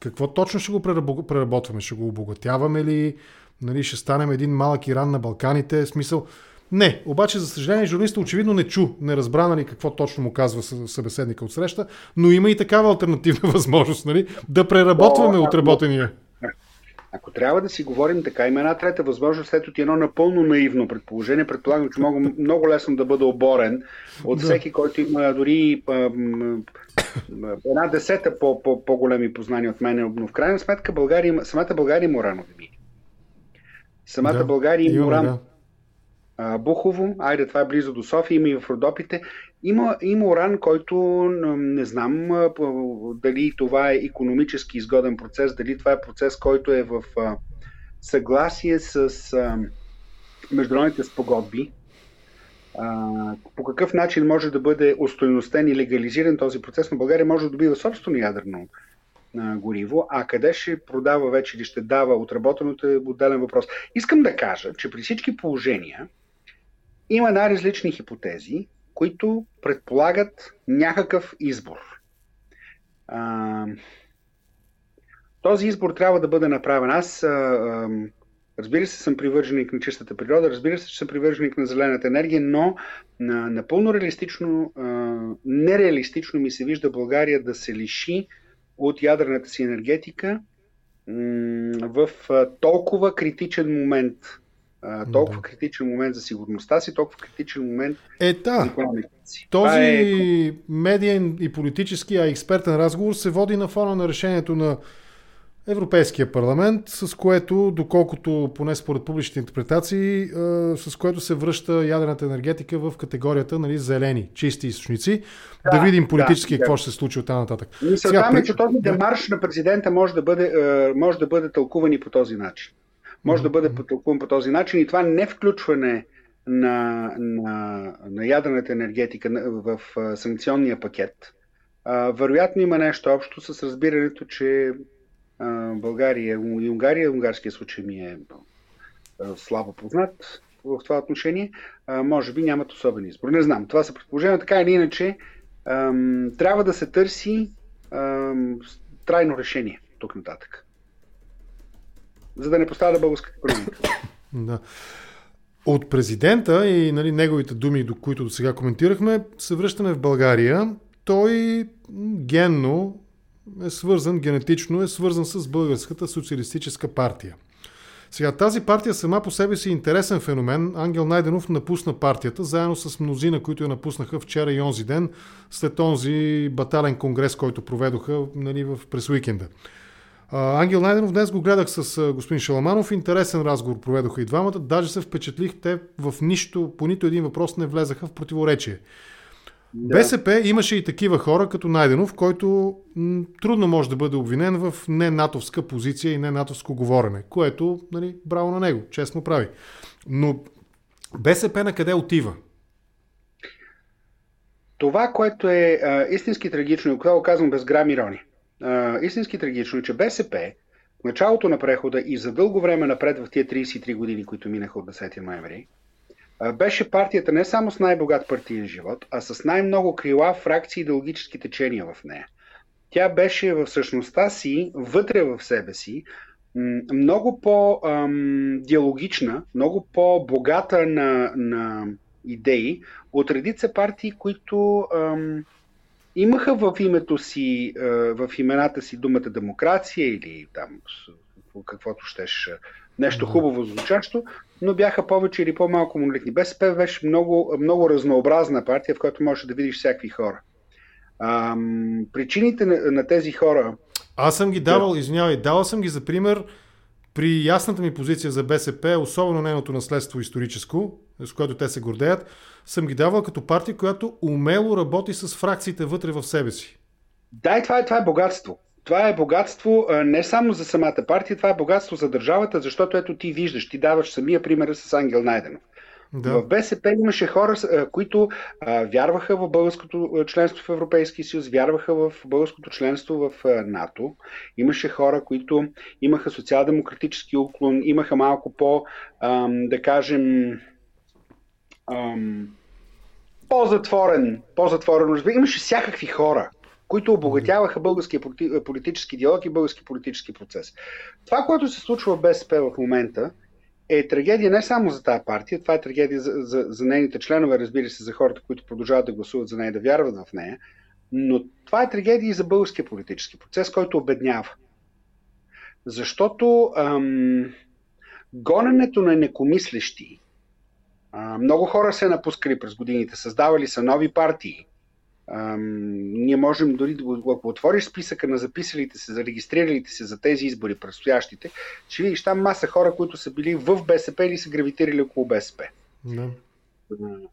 Speaker 1: Какво точно ще го преработваме? Ще го обогатяваме ли? Нали, ще станем един малък Иран на Балканите? Смисъл, не, обаче за съжаление журналиста очевидно не чу, не разбра нали, какво точно му казва събеседника от среща, но има и такава альтернативна възможност нали, да преработваме отработения.
Speaker 2: Ако трябва да си говорим така, има една трета възможност, след от едно напълно наивно предположение. Предполагам, че мога много лесно да бъда оборен от да. всеки, който има дори а, една десета по, по, по-големи познания от мен. Но в крайна сметка България, самата България има уранови мини. Самата да, България има уран. Да. Бухово, айде това е близо до София, има и в Родопите. има, има уран, който не знам дали това е економически изгоден процес, дали това е процес, който е в съгласие с международните спогодби. По какъв начин може да бъде устойностен и легализиран този процес, но България може да добива собствено ядрено гориво, а къде ще продава вече или ще дава отработеното е отделен въпрос. Искам да кажа, че при всички положения има най-различни хипотези, които предполагат някакъв избор. А, този избор трябва да бъде направен. Аз, а, а, разбира се, съм привърженик на чистата природа, разбира се, че съм привърженик на зелената енергия, но на, напълно реалистично, а, нереалистично ми се вижда България да се лиши от ядрената си енергетика в толкова критичен момент толкова да. критичен момент за сигурността си, толкова критичен момент
Speaker 1: е, да. за економиката си. Този е... медиен и политически, а експертен разговор се води на фона на решението на Европейския парламент, с което, доколкото, поне според публичните интерпретации, с което се връща ядрената енергетика в категорията нали, зелени, чисти източници. Да, да видим политически да, какво да. ще се случи от нататък.
Speaker 2: Мисълта ми, е, че този демарш на президента може да бъде, може да бъде тълкуван и по този начин може да бъде потълкуван по този начин и това не включване на, на, на ядрената енергетика в санкционния пакет, а, вероятно има нещо общо с разбирането, че а, България и Унгария, унгарския случай ми е а, слабо познат в това отношение, а, може би нямат особен избор. Не знам, това са предположения, така или иначе а, трябва да се търси а, трайно решение тук нататък за да не пострада българската економика.
Speaker 1: да. От президента и нали, неговите думи, до които до сега коментирахме, се връщаме в България. Той генно е свързан, генетично е свързан с Българската социалистическа партия. Сега тази партия сама по себе си е интересен феномен. Ангел Найденов напусна партията, заедно с мнозина, които я напуснаха вчера и онзи ден, след онзи батален конгрес, който проведоха нали, през уикенда. Ангел Найденов днес го гледах с господин Шаламанов. Интересен разговор проведоха и двамата. Даже се впечатлих, те в нищо, по нито един въпрос не влезаха в противоречие. Да. БСП имаше и такива хора, като Найденов, който м- трудно може да бъде обвинен в не натовска позиция и не натовско говорене, което, нали, браво на него, честно прави. Но БСП на къде отива?
Speaker 2: Това, което е а, истински трагично, и го казвам без грам ирония, истински трагично е, че БСП в началото на прехода и за дълго време напред в тия 33 години, които минаха от 10 ноември, беше партията не само с най-богат партиен живот, а с най-много крила, фракции и идеологически течения в нея. Тя беше в същността си, вътре в себе си, много по-диалогична, много по-богата на, на идеи от редица партии, които ам, имаха в името си, в имената си думата демокрация или там каквото щеш, нещо хубаво звучащо, но бяха повече или по-малко монолитни. БСП беше много, много разнообразна партия, в която можеш да видиш всякакви хора. Ам, причините на, на тези хора.
Speaker 1: Аз съм ги давал, извинявай, давал съм ги за пример при ясната ми позиция за БСП, особено нейното наследство историческо, с което те се гордеят, съм ги давал като партия, която умело работи с фракциите вътре в себе си.
Speaker 2: Да, и това е, това е богатство. Това е богатство не само за самата партия, това е богатство за държавата, защото ето ти виждаш, ти даваш самия пример с Ангел Найденов. Да. В БСП имаше хора, които вярваха в българското членство в Европейския съюз, вярваха в българското членство в НАТО. Имаше хора, които имаха социал-демократически уклон, имаха малко по, да кажем, по-затворен, по-затворен, имаше всякакви хора, които обогатяваха българския политически диалог и български политически процес. Това, което се случва в БСП в момента, е трагедия не само за тази партия, това е трагедия за, за, за нейните членове, разбира се, за хората, които продължават да гласуват за нея, да вярват в нея, но това е трагедия и за българския политически процес, който обеднява. Защото ам, гоненето на некомислещи, а, много хора се напускали през годините, създавали са нови партии, ние можем дори да ако отвориш списъка на записалите се, зарегистриралите се за тези избори, предстоящите, ще видиш там маса хора, които са били в БСП или са гравитирали около БСП. Да.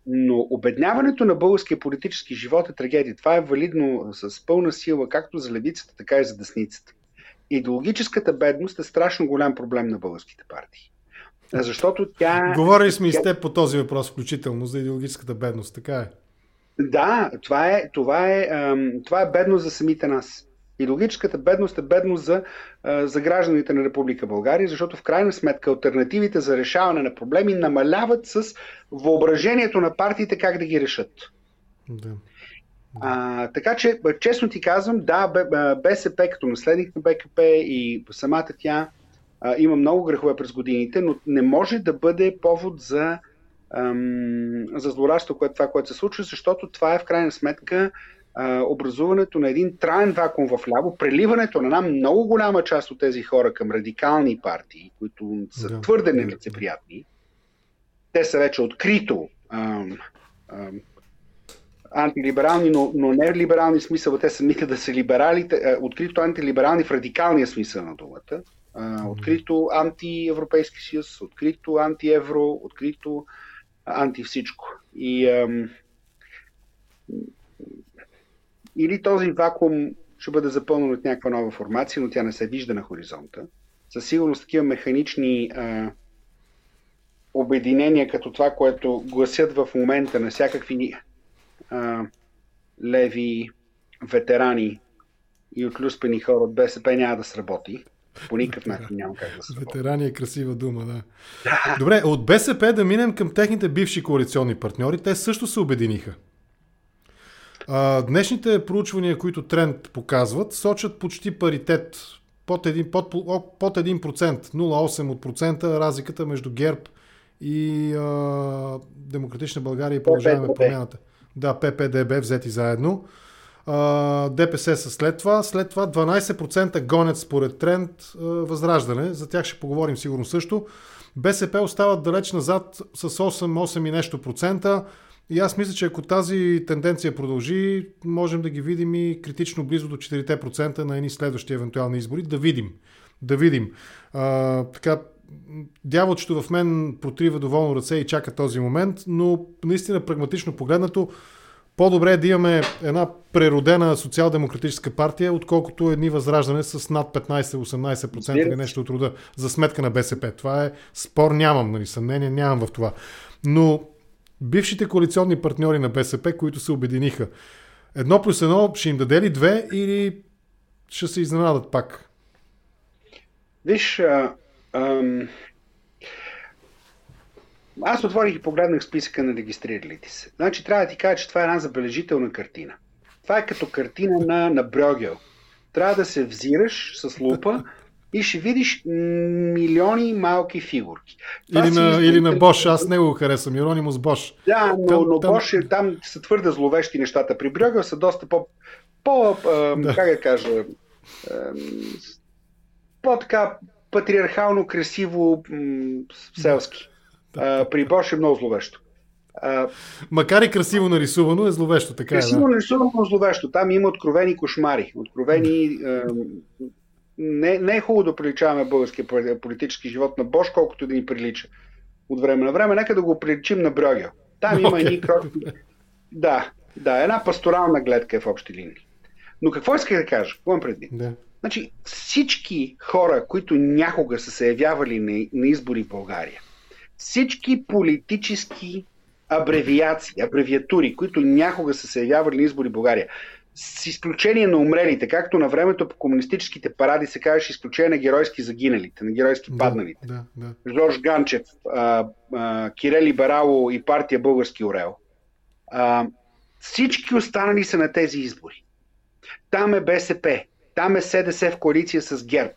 Speaker 2: Но обедняването на българския политически живот е трагедия. Това е валидно с пълна сила както за левицата, така и за десницата. Идеологическата бедност е страшно голям проблем на българските партии. Защото тя.
Speaker 1: Говорили сме и с теб по този въпрос, включително за идеологическата бедност, така е.
Speaker 2: Да, това е, това е, това е бедност за самите нас. Идеологическата бедност е бедност за, за гражданите на Република България, защото в крайна сметка альтернативите за решаване на проблеми намаляват с въображението на партиите как да ги решат. Да. А, така че, честно ти казвам, да, БСП като наследник на БКП и самата тя а, има много грехове през годините, но не може да бъде повод за, ам, за злорадство, което, това, което се случва, защото това е в крайна сметка а, образуването на един траен вакуум в ляво, преливането на една много голяма част от тези хора към радикални партии, които са да. твърде нелицеприятни. Те са вече открито ам, ам, антилиберални, но, но не либерални смисъл, те самите да са либерали, открито антилиберални в радикалния смисъл на думата открито антиевропейски съюз, открито антиевро, открито анти всичко. И ам, или този вакуум ще бъде запълнен от някаква нова формация, но тя не се вижда на хоризонта. Със сигурност такива механични а, обединения, като това, което гласят в момента на всякакви а, леви, ветерани и отлюспени хора от БСП няма да сработи. По никакъв начин няма как да се.
Speaker 1: Ветерани е красива дума, да. Добре, от БСП да минем към техните бивши коалиционни партньори. Те също се обединиха. А, днешните проучвания, които тренд показват, сочат почти паритет. Под 1%, под, под 1% 0,8% от процента разликата между ГЕРБ и а, Демократична България и продължаваме промяната. Да, ППДБ взети заедно. ДПС са след това. След това 12% гонят според тренд Възраждане. За тях ще поговорим сигурно също. БСП остават далеч назад с 8-8 и нещо процента. И аз мисля, че ако тази тенденция продължи, можем да ги видим и критично близо до 4% на едни следващи евентуални избори. Да видим. Да видим. А, така, дяволчето в мен протрива доволно ръце и чака този момент, но наистина прагматично погледнато, по-добре е да имаме една преродена социал-демократическа партия, отколкото едни възраждане с над 15-18% или нещо от рода за сметка на БСП. Това е спор, нямам, нали, съмнение нямам в това. Но бившите коалиционни партньори на БСП, които се обединиха, едно плюс едно ще им даде ли две или ще се изненадат пак?
Speaker 2: Виж, а, ам, аз отворих и погледнах списъка на регистриралите се. Значи трябва да ти кажа, че това е една забележителна картина. Това е като картина на, на Брогел. Трябва да се взираш с лупа и ще видиш милиони малки фигурки.
Speaker 1: Това или на, или на Бош, аз не го харесвам, Иронимус Бош.
Speaker 2: Да, но, там, но там... Бош, е, там са твърде зловещи нещата. При Брогел са доста по, по да. как да кажа, по-така патриархално, красиво, селски. А, при Бош е много зловещо.
Speaker 1: А, Макар и красиво нарисувано, е зловещо. Така
Speaker 2: красиво
Speaker 1: е, да.
Speaker 2: нарисувано, но зловещо. Там има откровени кошмари. Откровени. А, не, не е хубаво да приличаваме българския политически живот на Бош, колкото да ни прилича. От време на време, нека да го приличим на Брогел. Там okay. има едни кротки. Да, да, една пасторална гледка е в общи линии. Но какво исках да кажа? Какво имам предвид? Да. Значи, всички хора, които някога са се явявали на, на избори в България, всички политически абревиации, абревиатури, които някога са се явявали на избори в България, с изключение на умрелите, както на времето по комунистическите паради се казваше изключение на геройски загиналите, на геройски падналите. Да, да. Жорж Ганчев, а, а, Кирел Либерало и партия Български Орел. А, всички останали са на тези избори. Там е БСП, там е СДС в коалиция с ГЕРБ,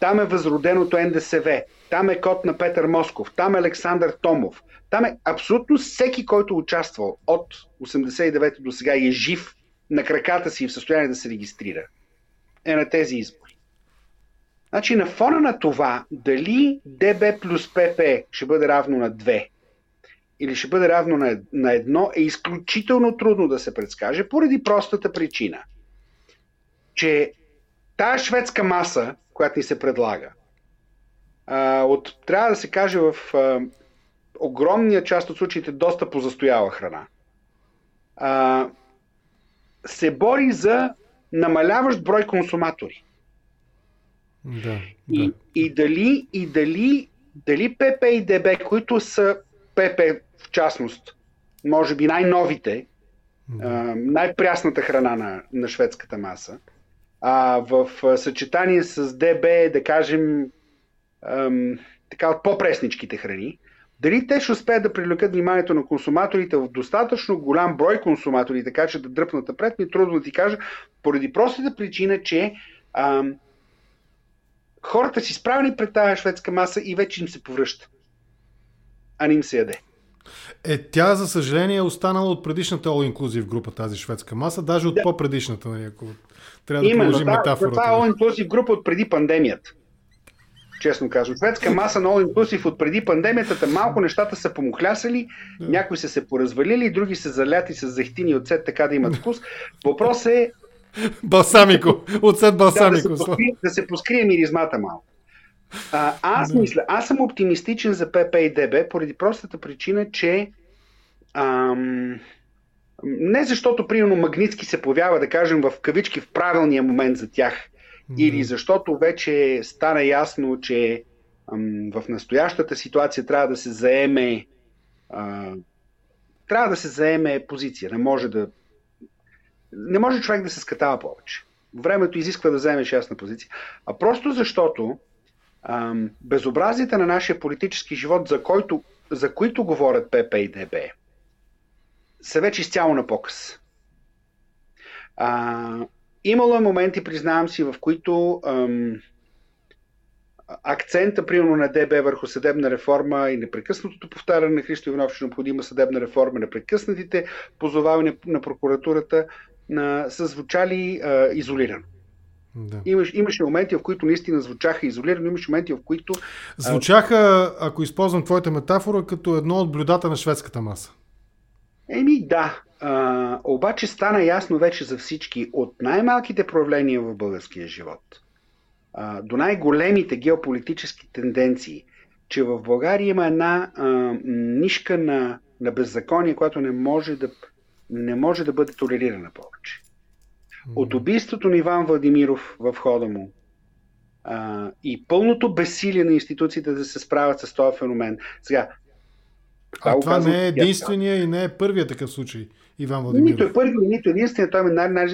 Speaker 2: там е възроденото НДСВ, там е кот на Петър Москов, там е Александър Томов, там е абсолютно всеки, който е участвал от 89 до сега е жив на краката си и в състояние да се регистрира, е на тези избори. Значи на фона на това, дали ДБ плюс ПП ще бъде равно на 2 или ще бъде равно на, на едно, е изключително трудно да се предскаже, поради простата причина, че тая шведска маса, която ни се предлага, а, от, трябва да се каже в а, огромния част от случаите доста позастояла храна, а, се бори за намаляващ брой консуматори.
Speaker 1: Да,
Speaker 2: и, да. и дали, и дали, дали ПП и ДБ, които са ПП в частност, може би най-новите, да. най-прясната храна на, на шведската маса, а в съчетание с ДБ, да кажем, ам, така от по-пресничките храни, дали те ще успеят да привлекат вниманието на консуматорите в достатъчно голям брой консуматори, така че да дръпнат напред, ми е трудно да ти кажа, поради простата причина, че ам, хората си справени пред тази шведска маса и вече им се повръща. А не им се яде.
Speaker 1: Е, тя, за съжаление, е останала от предишната All Inclusive група, тази шведска маса, даже от да. по-предишната, нали, ако трябва да Именно, положим да, метафората.
Speaker 2: Това е All Inclusive група от преди пандемията. Честно казвам. Шведска маса на All Inclusive от преди пандемията, малко нещата са помухлясали, да. някои са се поразвалили, други са заляти с захтини оцет, така да имат вкус. Въпрос е
Speaker 1: Балсамико. Оцет балсамико. Да, да, се
Speaker 2: поскрие, да се поскрие миризмата малко. А, аз да. мисля, аз съм оптимистичен за ПП и ДБ поради простата причина, че ам, не защото, примерно, Магницки се появява, да кажем, в кавички в правилния момент за тях, да. или защото вече стана ясно, че ам, в настоящата ситуация трябва да се заеме а, трябва да се заеме позиция. Не може да не може човек да се скатава повече. Времето изисква да вземеш ясна позиция. А просто защото ам, безобразията на нашия политически живот, за, който, за които говорят ПП и ДБ, са вече изцяло на показ. А, имало е моменти, признавам си, в които ам, акцента, примерно на ДБ върху съдебна реформа и непрекъснатото повтаряне на Христо Иванов, че необходима съдебна реформа, непрекъснатите позоваване на прокуратурата а, са звучали а, изолирано. Да. Имаш, имаше моменти, в които наистина звучаха изолирано, имаше моменти, в които...
Speaker 1: Звучаха, ако използвам твоята метафора, като едно от блюдата на шведската маса.
Speaker 2: Еми да, а, обаче стана ясно вече за всички от най-малките проявления в българския живот а, до най-големите геополитически тенденции, че в България има една а, нишка на, на беззаконие, която не може да не може да бъде толерирана повече. От убийството на Иван Владимиров в хода му а, и пълното безсилие на институциите да се справят с този феномен. Сега,
Speaker 1: а това казвам, не е единствения и не е първият такъв случай, Иван Владимиров.
Speaker 2: Нито е първи, нито единствения, той е най най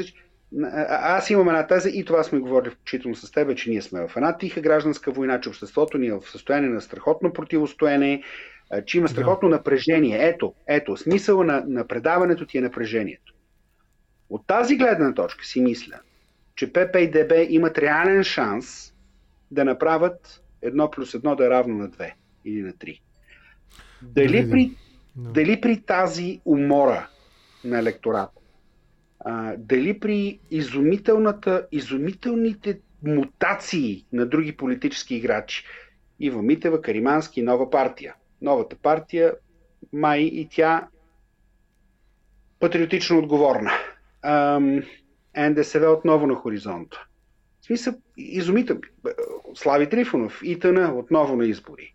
Speaker 2: аз имам една теза и това сме говорили включително с теб, че ние сме в една тиха гражданска война, че обществото ни е в състояние на страхотно противостояние, че има страхотно да. напрежение. Ето, ето, смисъла на, на предаването ти е напрежението. От тази гледна точка си мисля, че ПП и ДБ имат реален шанс да направят едно плюс едно да е равно на две или на три. Дали, при, дали при тази умора на електората, а, дали при изумителната, изумителните мутации на други политически играчи, Ива Митева, Каримански, нова партия, новата партия, май и тя патриотично отговорна. Ам, НДСВ отново на хоризонта. В смисъл, изумител. Слави Трифонов, ИТН отново на избори.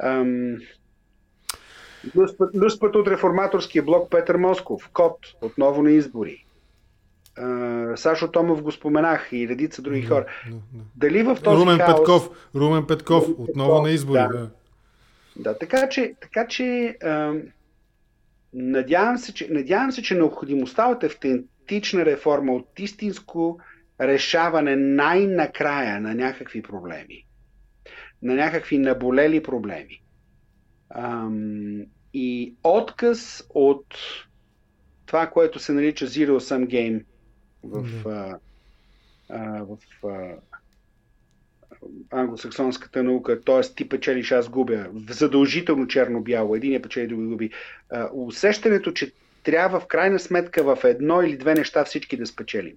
Speaker 2: Ам, Люспът от реформаторския блок Петър Москов, Кот, отново на избори. Сашо Томов го споменах и редица други хора. Дали в този
Speaker 1: Румен
Speaker 2: хаос...
Speaker 1: Петков, Румен Петков, Румен отново Петков, на избори. Да. да.
Speaker 2: Да, така че, така че а, надявам, се, че, надявам се, че необходимостта от автентична реформа, от истинско решаване най-накрая на някакви проблеми, на някакви наболели проблеми ам, и отказ от това, което се нарича Zero Sum Game в, mm-hmm. а, а, в а, англосаксонската наука, т.е. ти печелиш, аз губя, задължително черно-бяло, един я печели, други губи. Усещането, че трябва в крайна сметка в едно или две неща всички да спечелим.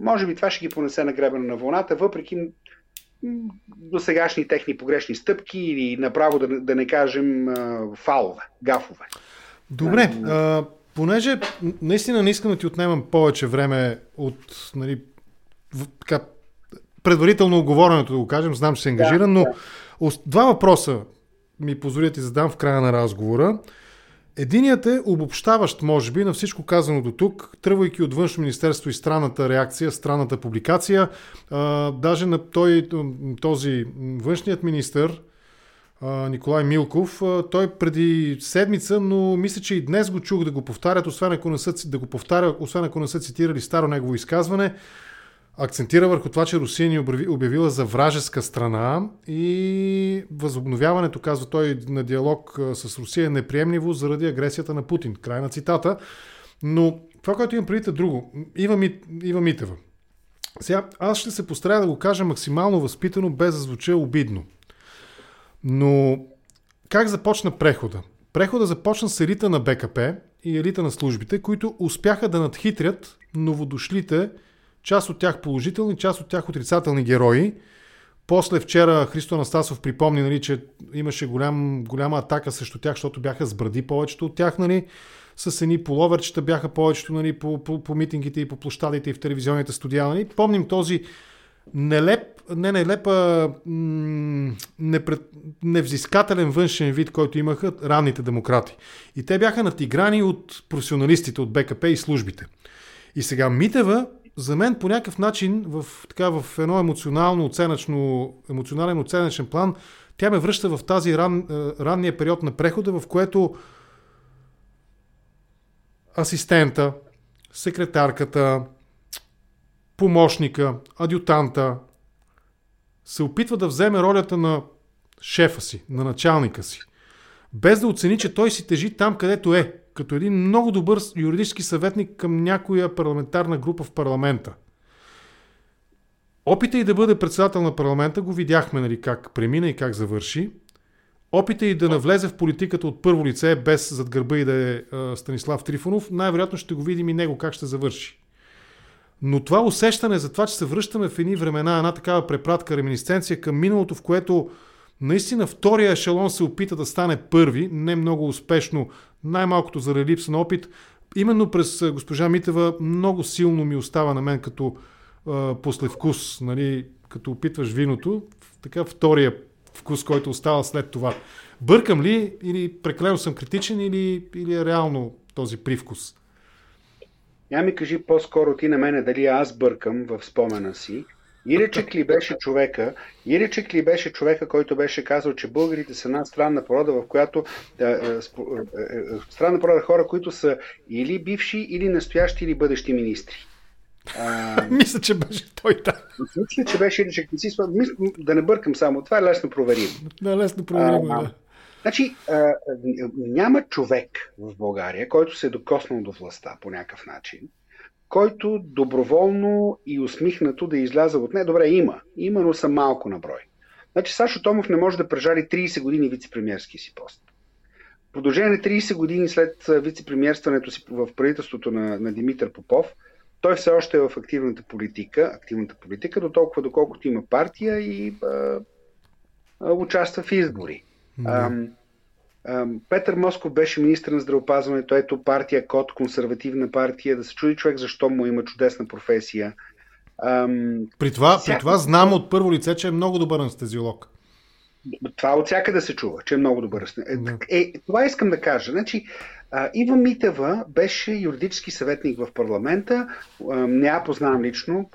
Speaker 2: Може би това ще ги понесе на гребена на вълната, въпреки до сегашни техни погрешни стъпки или направо да, да не кажем фалове, гафове.
Speaker 1: Добре, а, понеже наистина не искам да ти отнемам повече време от нали, така, предварително оговоренето, да го кажем, знам, че се ангажиран, да, но да. два въпроса ми позволят и задам в края на разговора. Единият е обобщаващ, може би, на всичко казано до тук, тръгвайки от външно министерство и странната реакция, странната публикация. А, даже на той, този външният министр, а, Николай Милков, той преди седмица, но мисля, че и днес го чух да го повтарят, освен ако не са, да го повтаря, освен ако не са цитирали старо негово изказване акцентира върху това, че Русия ни обявила за вражеска страна и възобновяването, казва той, на диалог с Русия е неприемливо заради агресията на Путин. Край на цитата. Но това, което имам предвид е друго. Ива, Мит, Ива Митева. Сега, аз ще се постарая да го кажа максимално възпитано, без да звуча обидно. Но как започна прехода? Прехода започна с елита на БКП и елита на службите, които успяха да надхитрят новодошлите Част от тях положителни, част от тях отрицателни герои. После вчера Христо Анастасов припомни, нали, че имаше голям, голяма атака срещу тях, защото бяха с бради повечето от тях, нали, с едни половерчета бяха повечето нали, по, по, по митингите и по площадите и в телевизионните студия. Нали. Помним този нелеп, не нелепа, непред, невзискателен външен вид, който имаха ранните демократи. И те бяха натиграни от професионалистите от БКП и службите. И сега Митева за мен по някакъв начин в, така, в едно емоционално оценъчно, емоционален оценъчен план тя ме връща в тази ран, е, ранния период на прехода, в което асистента, секретарката, помощника, адютанта се опитва да вземе ролята на шефа си, на началника си, без да оцени, че той си тежи там, където е като един много добър юридически съветник към някоя парламентарна група в парламента. Опита и да бъде председател на парламента го видяхме нали, как премина и как завърши. Опита и да навлезе в политиката от първо лице, без зад гърба и да е Станислав Трифонов, най-вероятно ще го видим и него как ще завърши. Но това усещане за това, че се връщаме в едни времена, една такава препратка, реминисценция към миналото, в което наистина втория ешелон се опита да стане първи, не много успешно, най-малкото заради липса на опит. Именно през госпожа Митева много силно ми остава на мен като а, послевкус, нали, като опитваш виното, така втория вкус, който остава след това. Бъркам ли или прекалено съм критичен или, или е реално този привкус?
Speaker 2: Я ми кажи по-скоро ти на мене дали аз бъркам в спомена си Иречек ли беше човека, Иречек ли беше човека, който беше казал, че българите са една странна порода, в която е, е, е, странна порода хора, които са или бивши, или настоящи, или бъдещи министри.
Speaker 1: А, мисля, че беше той да.
Speaker 2: Мисля, че беше Иречек. Да не бъркам само. Това е лесно проверим.
Speaker 1: Да, лесно проверим, да.
Speaker 2: Значи, а, няма човек в България, който се е докоснал до властта по някакъв начин, който доброволно и усмихнато да изляза от нея. Добре, има. Има, но са малко на брой. Значи Сашо Томов не може да прежали 30 години вице-премьерски си пост. Продължение на 30 години след вице-премьерстването си в правителството на, на Димитър Попов, той все още е в активната политика, активната политика, до толкова доколкото има партия и а, а, участва в избори. Mm-hmm. Петър Москов беше министр на здравеопазването, ето партия КОД, консервативна партия, да се чуди човек защо му има чудесна професия.
Speaker 1: При, това, Всяка... при това знам от първо лице, че е много добър анестезиолог.
Speaker 2: Това от всяка да се чува, че е много добър. Е, е, това искам да кажа. Значи, Ива Митева беше юридически съветник в парламента. Не я познавам лично.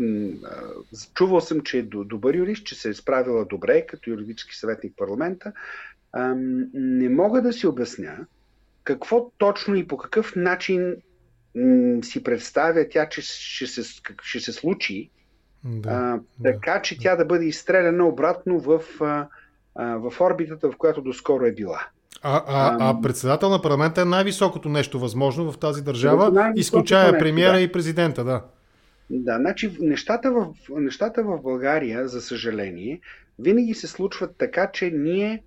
Speaker 2: Чувал съм, че е добър юрист, че се е справила добре като юридически съветник в парламента не мога да си обясня какво точно и по какъв начин си представя тя, че ще се, ще се случи, да, а, така да. че тя да бъде изстреляна обратно в, а, в орбитата, в която доскоро е била.
Speaker 1: А, а, а председател на парламента е най-високото нещо възможно в тази държава, изключая премиера да. и президента, да.
Speaker 2: Да, значи нещата в, нещата в България, за съжаление, винаги се случват така, че ние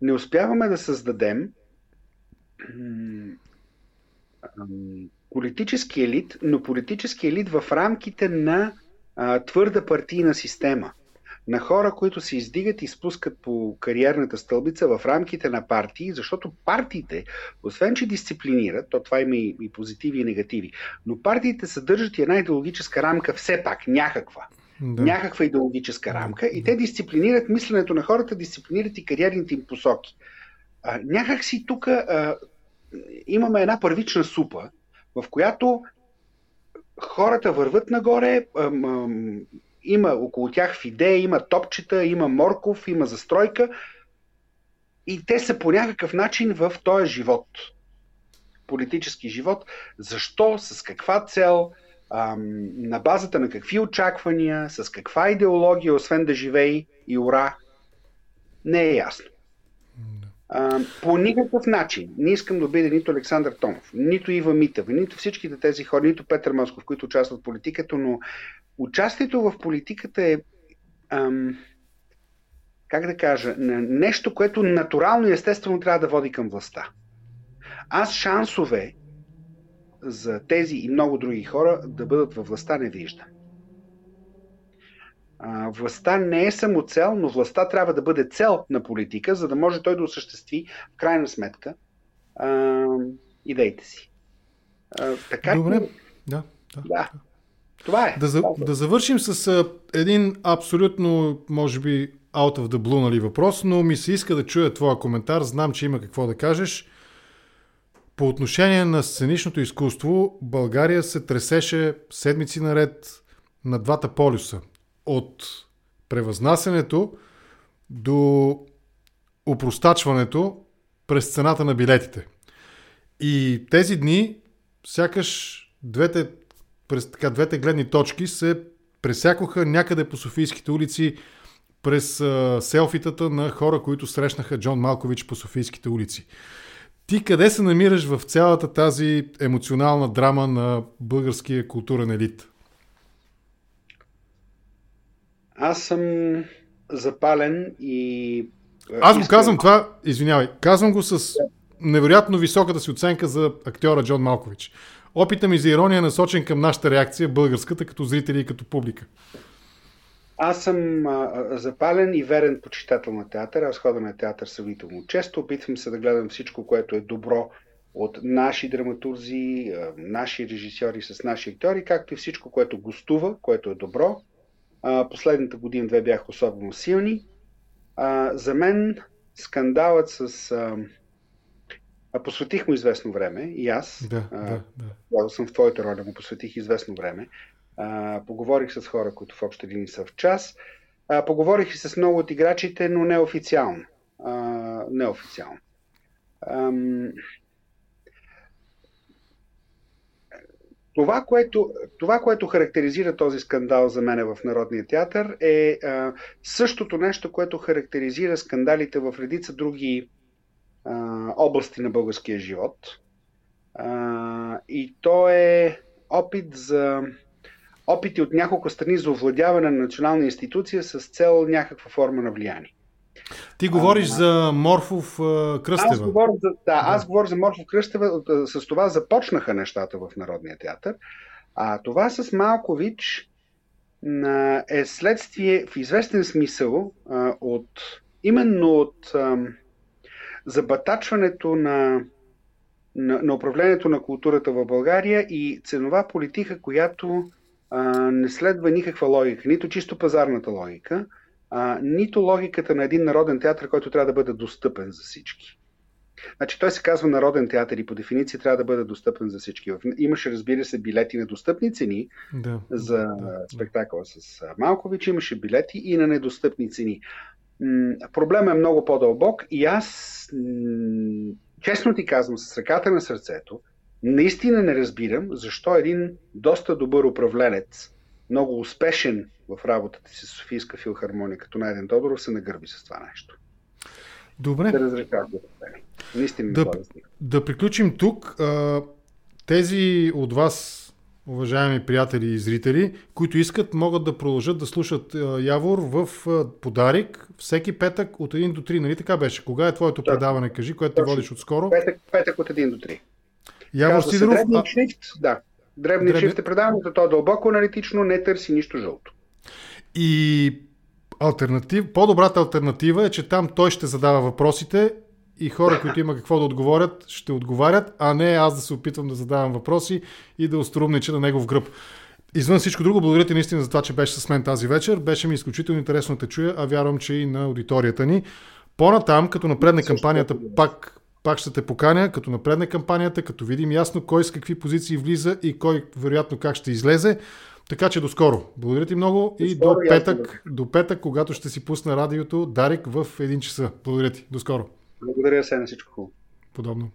Speaker 2: не успяваме да създадем политически елит, но политически елит в рамките на твърда партийна система. На хора, които се издигат и спускат по кариерната стълбица в рамките на партии, защото партиите, освен че дисциплинират, то това има и позитиви и негативи, но партиите съдържат и една идеологическа рамка все пак, някаква. Да. някаква идеологическа рамка и те дисциплинират мисленето на хората, дисциплинират и кариерните им посоки. А, някак си тук имаме една първична супа, в която хората върват нагоре, ам, ам, има около тях фидея, има топчета, има морков, има застройка и те са по някакъв начин в този живот. Политически живот. Защо, с каква цел, ам, на базата на какви очаквания, с каква идеология, освен да живее и ура, не е ясно. А, по никакъв начин не искам да обидя нито Александър Томов, нито Ива Митева, нито всичките тези хора, нито Петър Москов, които участват в политиката, но участието в политиката е ам, как да кажа, нещо, което натурално и естествено трябва да води към властта. Аз шансове за тези и много други хора да бъдат във властта не виждам. А, властта не е само цел, но властта трябва да бъде цел на политика, за да може той да осъществи в крайна сметка а, идеите си.
Speaker 1: А, така Добре, да. да.
Speaker 2: да. Това е.
Speaker 1: Да, за, да завършим с а, един абсолютно, може би, out of the blue нали, въпрос, но ми се иска да чуя твоя коментар. Знам, че има какво да кажеш. По отношение на сценичното изкуство, България се тресеше седмици наред на двата полюса от превъзнасянето до упростачването през цената на билетите. И тези дни, сякаш двете, през така, двете гледни точки се пресякоха някъде по Софийските улици през а, селфитата на хора, които срещнаха Джон Малкович по Софийските улици. Ти къде се намираш в цялата тази емоционална драма на българския културен елит?
Speaker 2: Аз съм запален и...
Speaker 1: Аз го казвам това, извинявай, казвам го с невероятно високата си оценка за актьора Джон Малкович. Опита ми за ирония е насочен към нашата реакция, българската, като зрители и като публика.
Speaker 2: Аз съм а, запален и верен почитател на театър. Аз ходя на театър съвително често. Опитвам се да гледам всичко, което е добро от наши драматурзи, наши режисьори с наши актьори, както и всичко, което гостува, което е добро. А, последната година-две бяха особено силни. А, за мен скандалът с... А, а посветих му известно време и аз.
Speaker 1: Да, а, да,
Speaker 2: да. съм в твоята роля, му посветих известно време. Поговорих с хора, които в общи линии са в час. А, поговорих и с много от играчите, но неофициално. А, неофициално. Ам, Това което, това, което характеризира този скандал за мен в Народния театър е а, същото нещо, което характеризира скандалите в редица други а, области на българския живот. А, и то е опит за опити от няколко страни за овладяване на национална институция с цел някаква форма на влияние.
Speaker 1: Ти говориш а, за Морфов Кръстева.
Speaker 2: Аз говоря за, да, да. аз говоря за Морфов Кръстева. С това започнаха нещата в Народния театър. А това с Малкович е следствие в известен смисъл от именно от забатачването на, на, на управлението на културата в България и ценова политика, която а, не следва никаква логика, нито чисто пазарната логика, а, нито логиката на един народен театър, който трябва да бъде достъпен за всички. Значи той се казва народен театър и по дефиниция трябва да бъде достъпен за всички. Имаше, разбира се, билети на достъпни цени да, за да, спектакъла с Малкович, имаше билети и на недостъпни цени. Проблемът е много по-дълбок и аз, честно ти казвам, с ръката на сърцето, наистина не разбирам защо един доста добър управленец много успешен в работата си с Софийска филхармония, като Найден Тодоров, се нагърби с това нещо.
Speaker 1: Добре.
Speaker 2: Да разрешават
Speaker 1: Наистина да, да приключим тук. Тези от вас, уважаеми приятели и зрители, които искат, могат да продължат да слушат Явор в подарик всеки петък от 1 до 3. Нали така беше? Кога е твоето Точно. предаване, кажи, което Точно. водиш отскоро?
Speaker 2: Петък, петък от 1 до 3.
Speaker 1: Явор Сидоров.
Speaker 2: А... Шрифт, да. Дребни Дребни... шрифт е предаването, то е дълбоко аналитично, не търси нищо жълто.
Speaker 1: И альтернатив, по-добрата альтернатива е, че там той ще задава въпросите и хора, които има какво да отговорят, ще отговарят, а не аз да се опитвам да задавам въпроси и да острумнича на негов гръб. Извън всичко друго, благодаря ти наистина за това, че беше с мен тази вечер. Беше ми изключително интересно да те чуя, а вярвам, че и на аудиторията ни. По-натам, като напредне кампанията, пак, пак ще те поканя, като напредне кампанията, като видим ясно кой с какви позиции влиза и кой вероятно как ще излезе. Така че до скоро. Благодаря ти много и до петък, до петък, когато ще си пусна радиото Дарик в 1 часа. Благодаря ти. До скоро.
Speaker 2: Благодаря се на всичко хубаво.
Speaker 1: Подобно.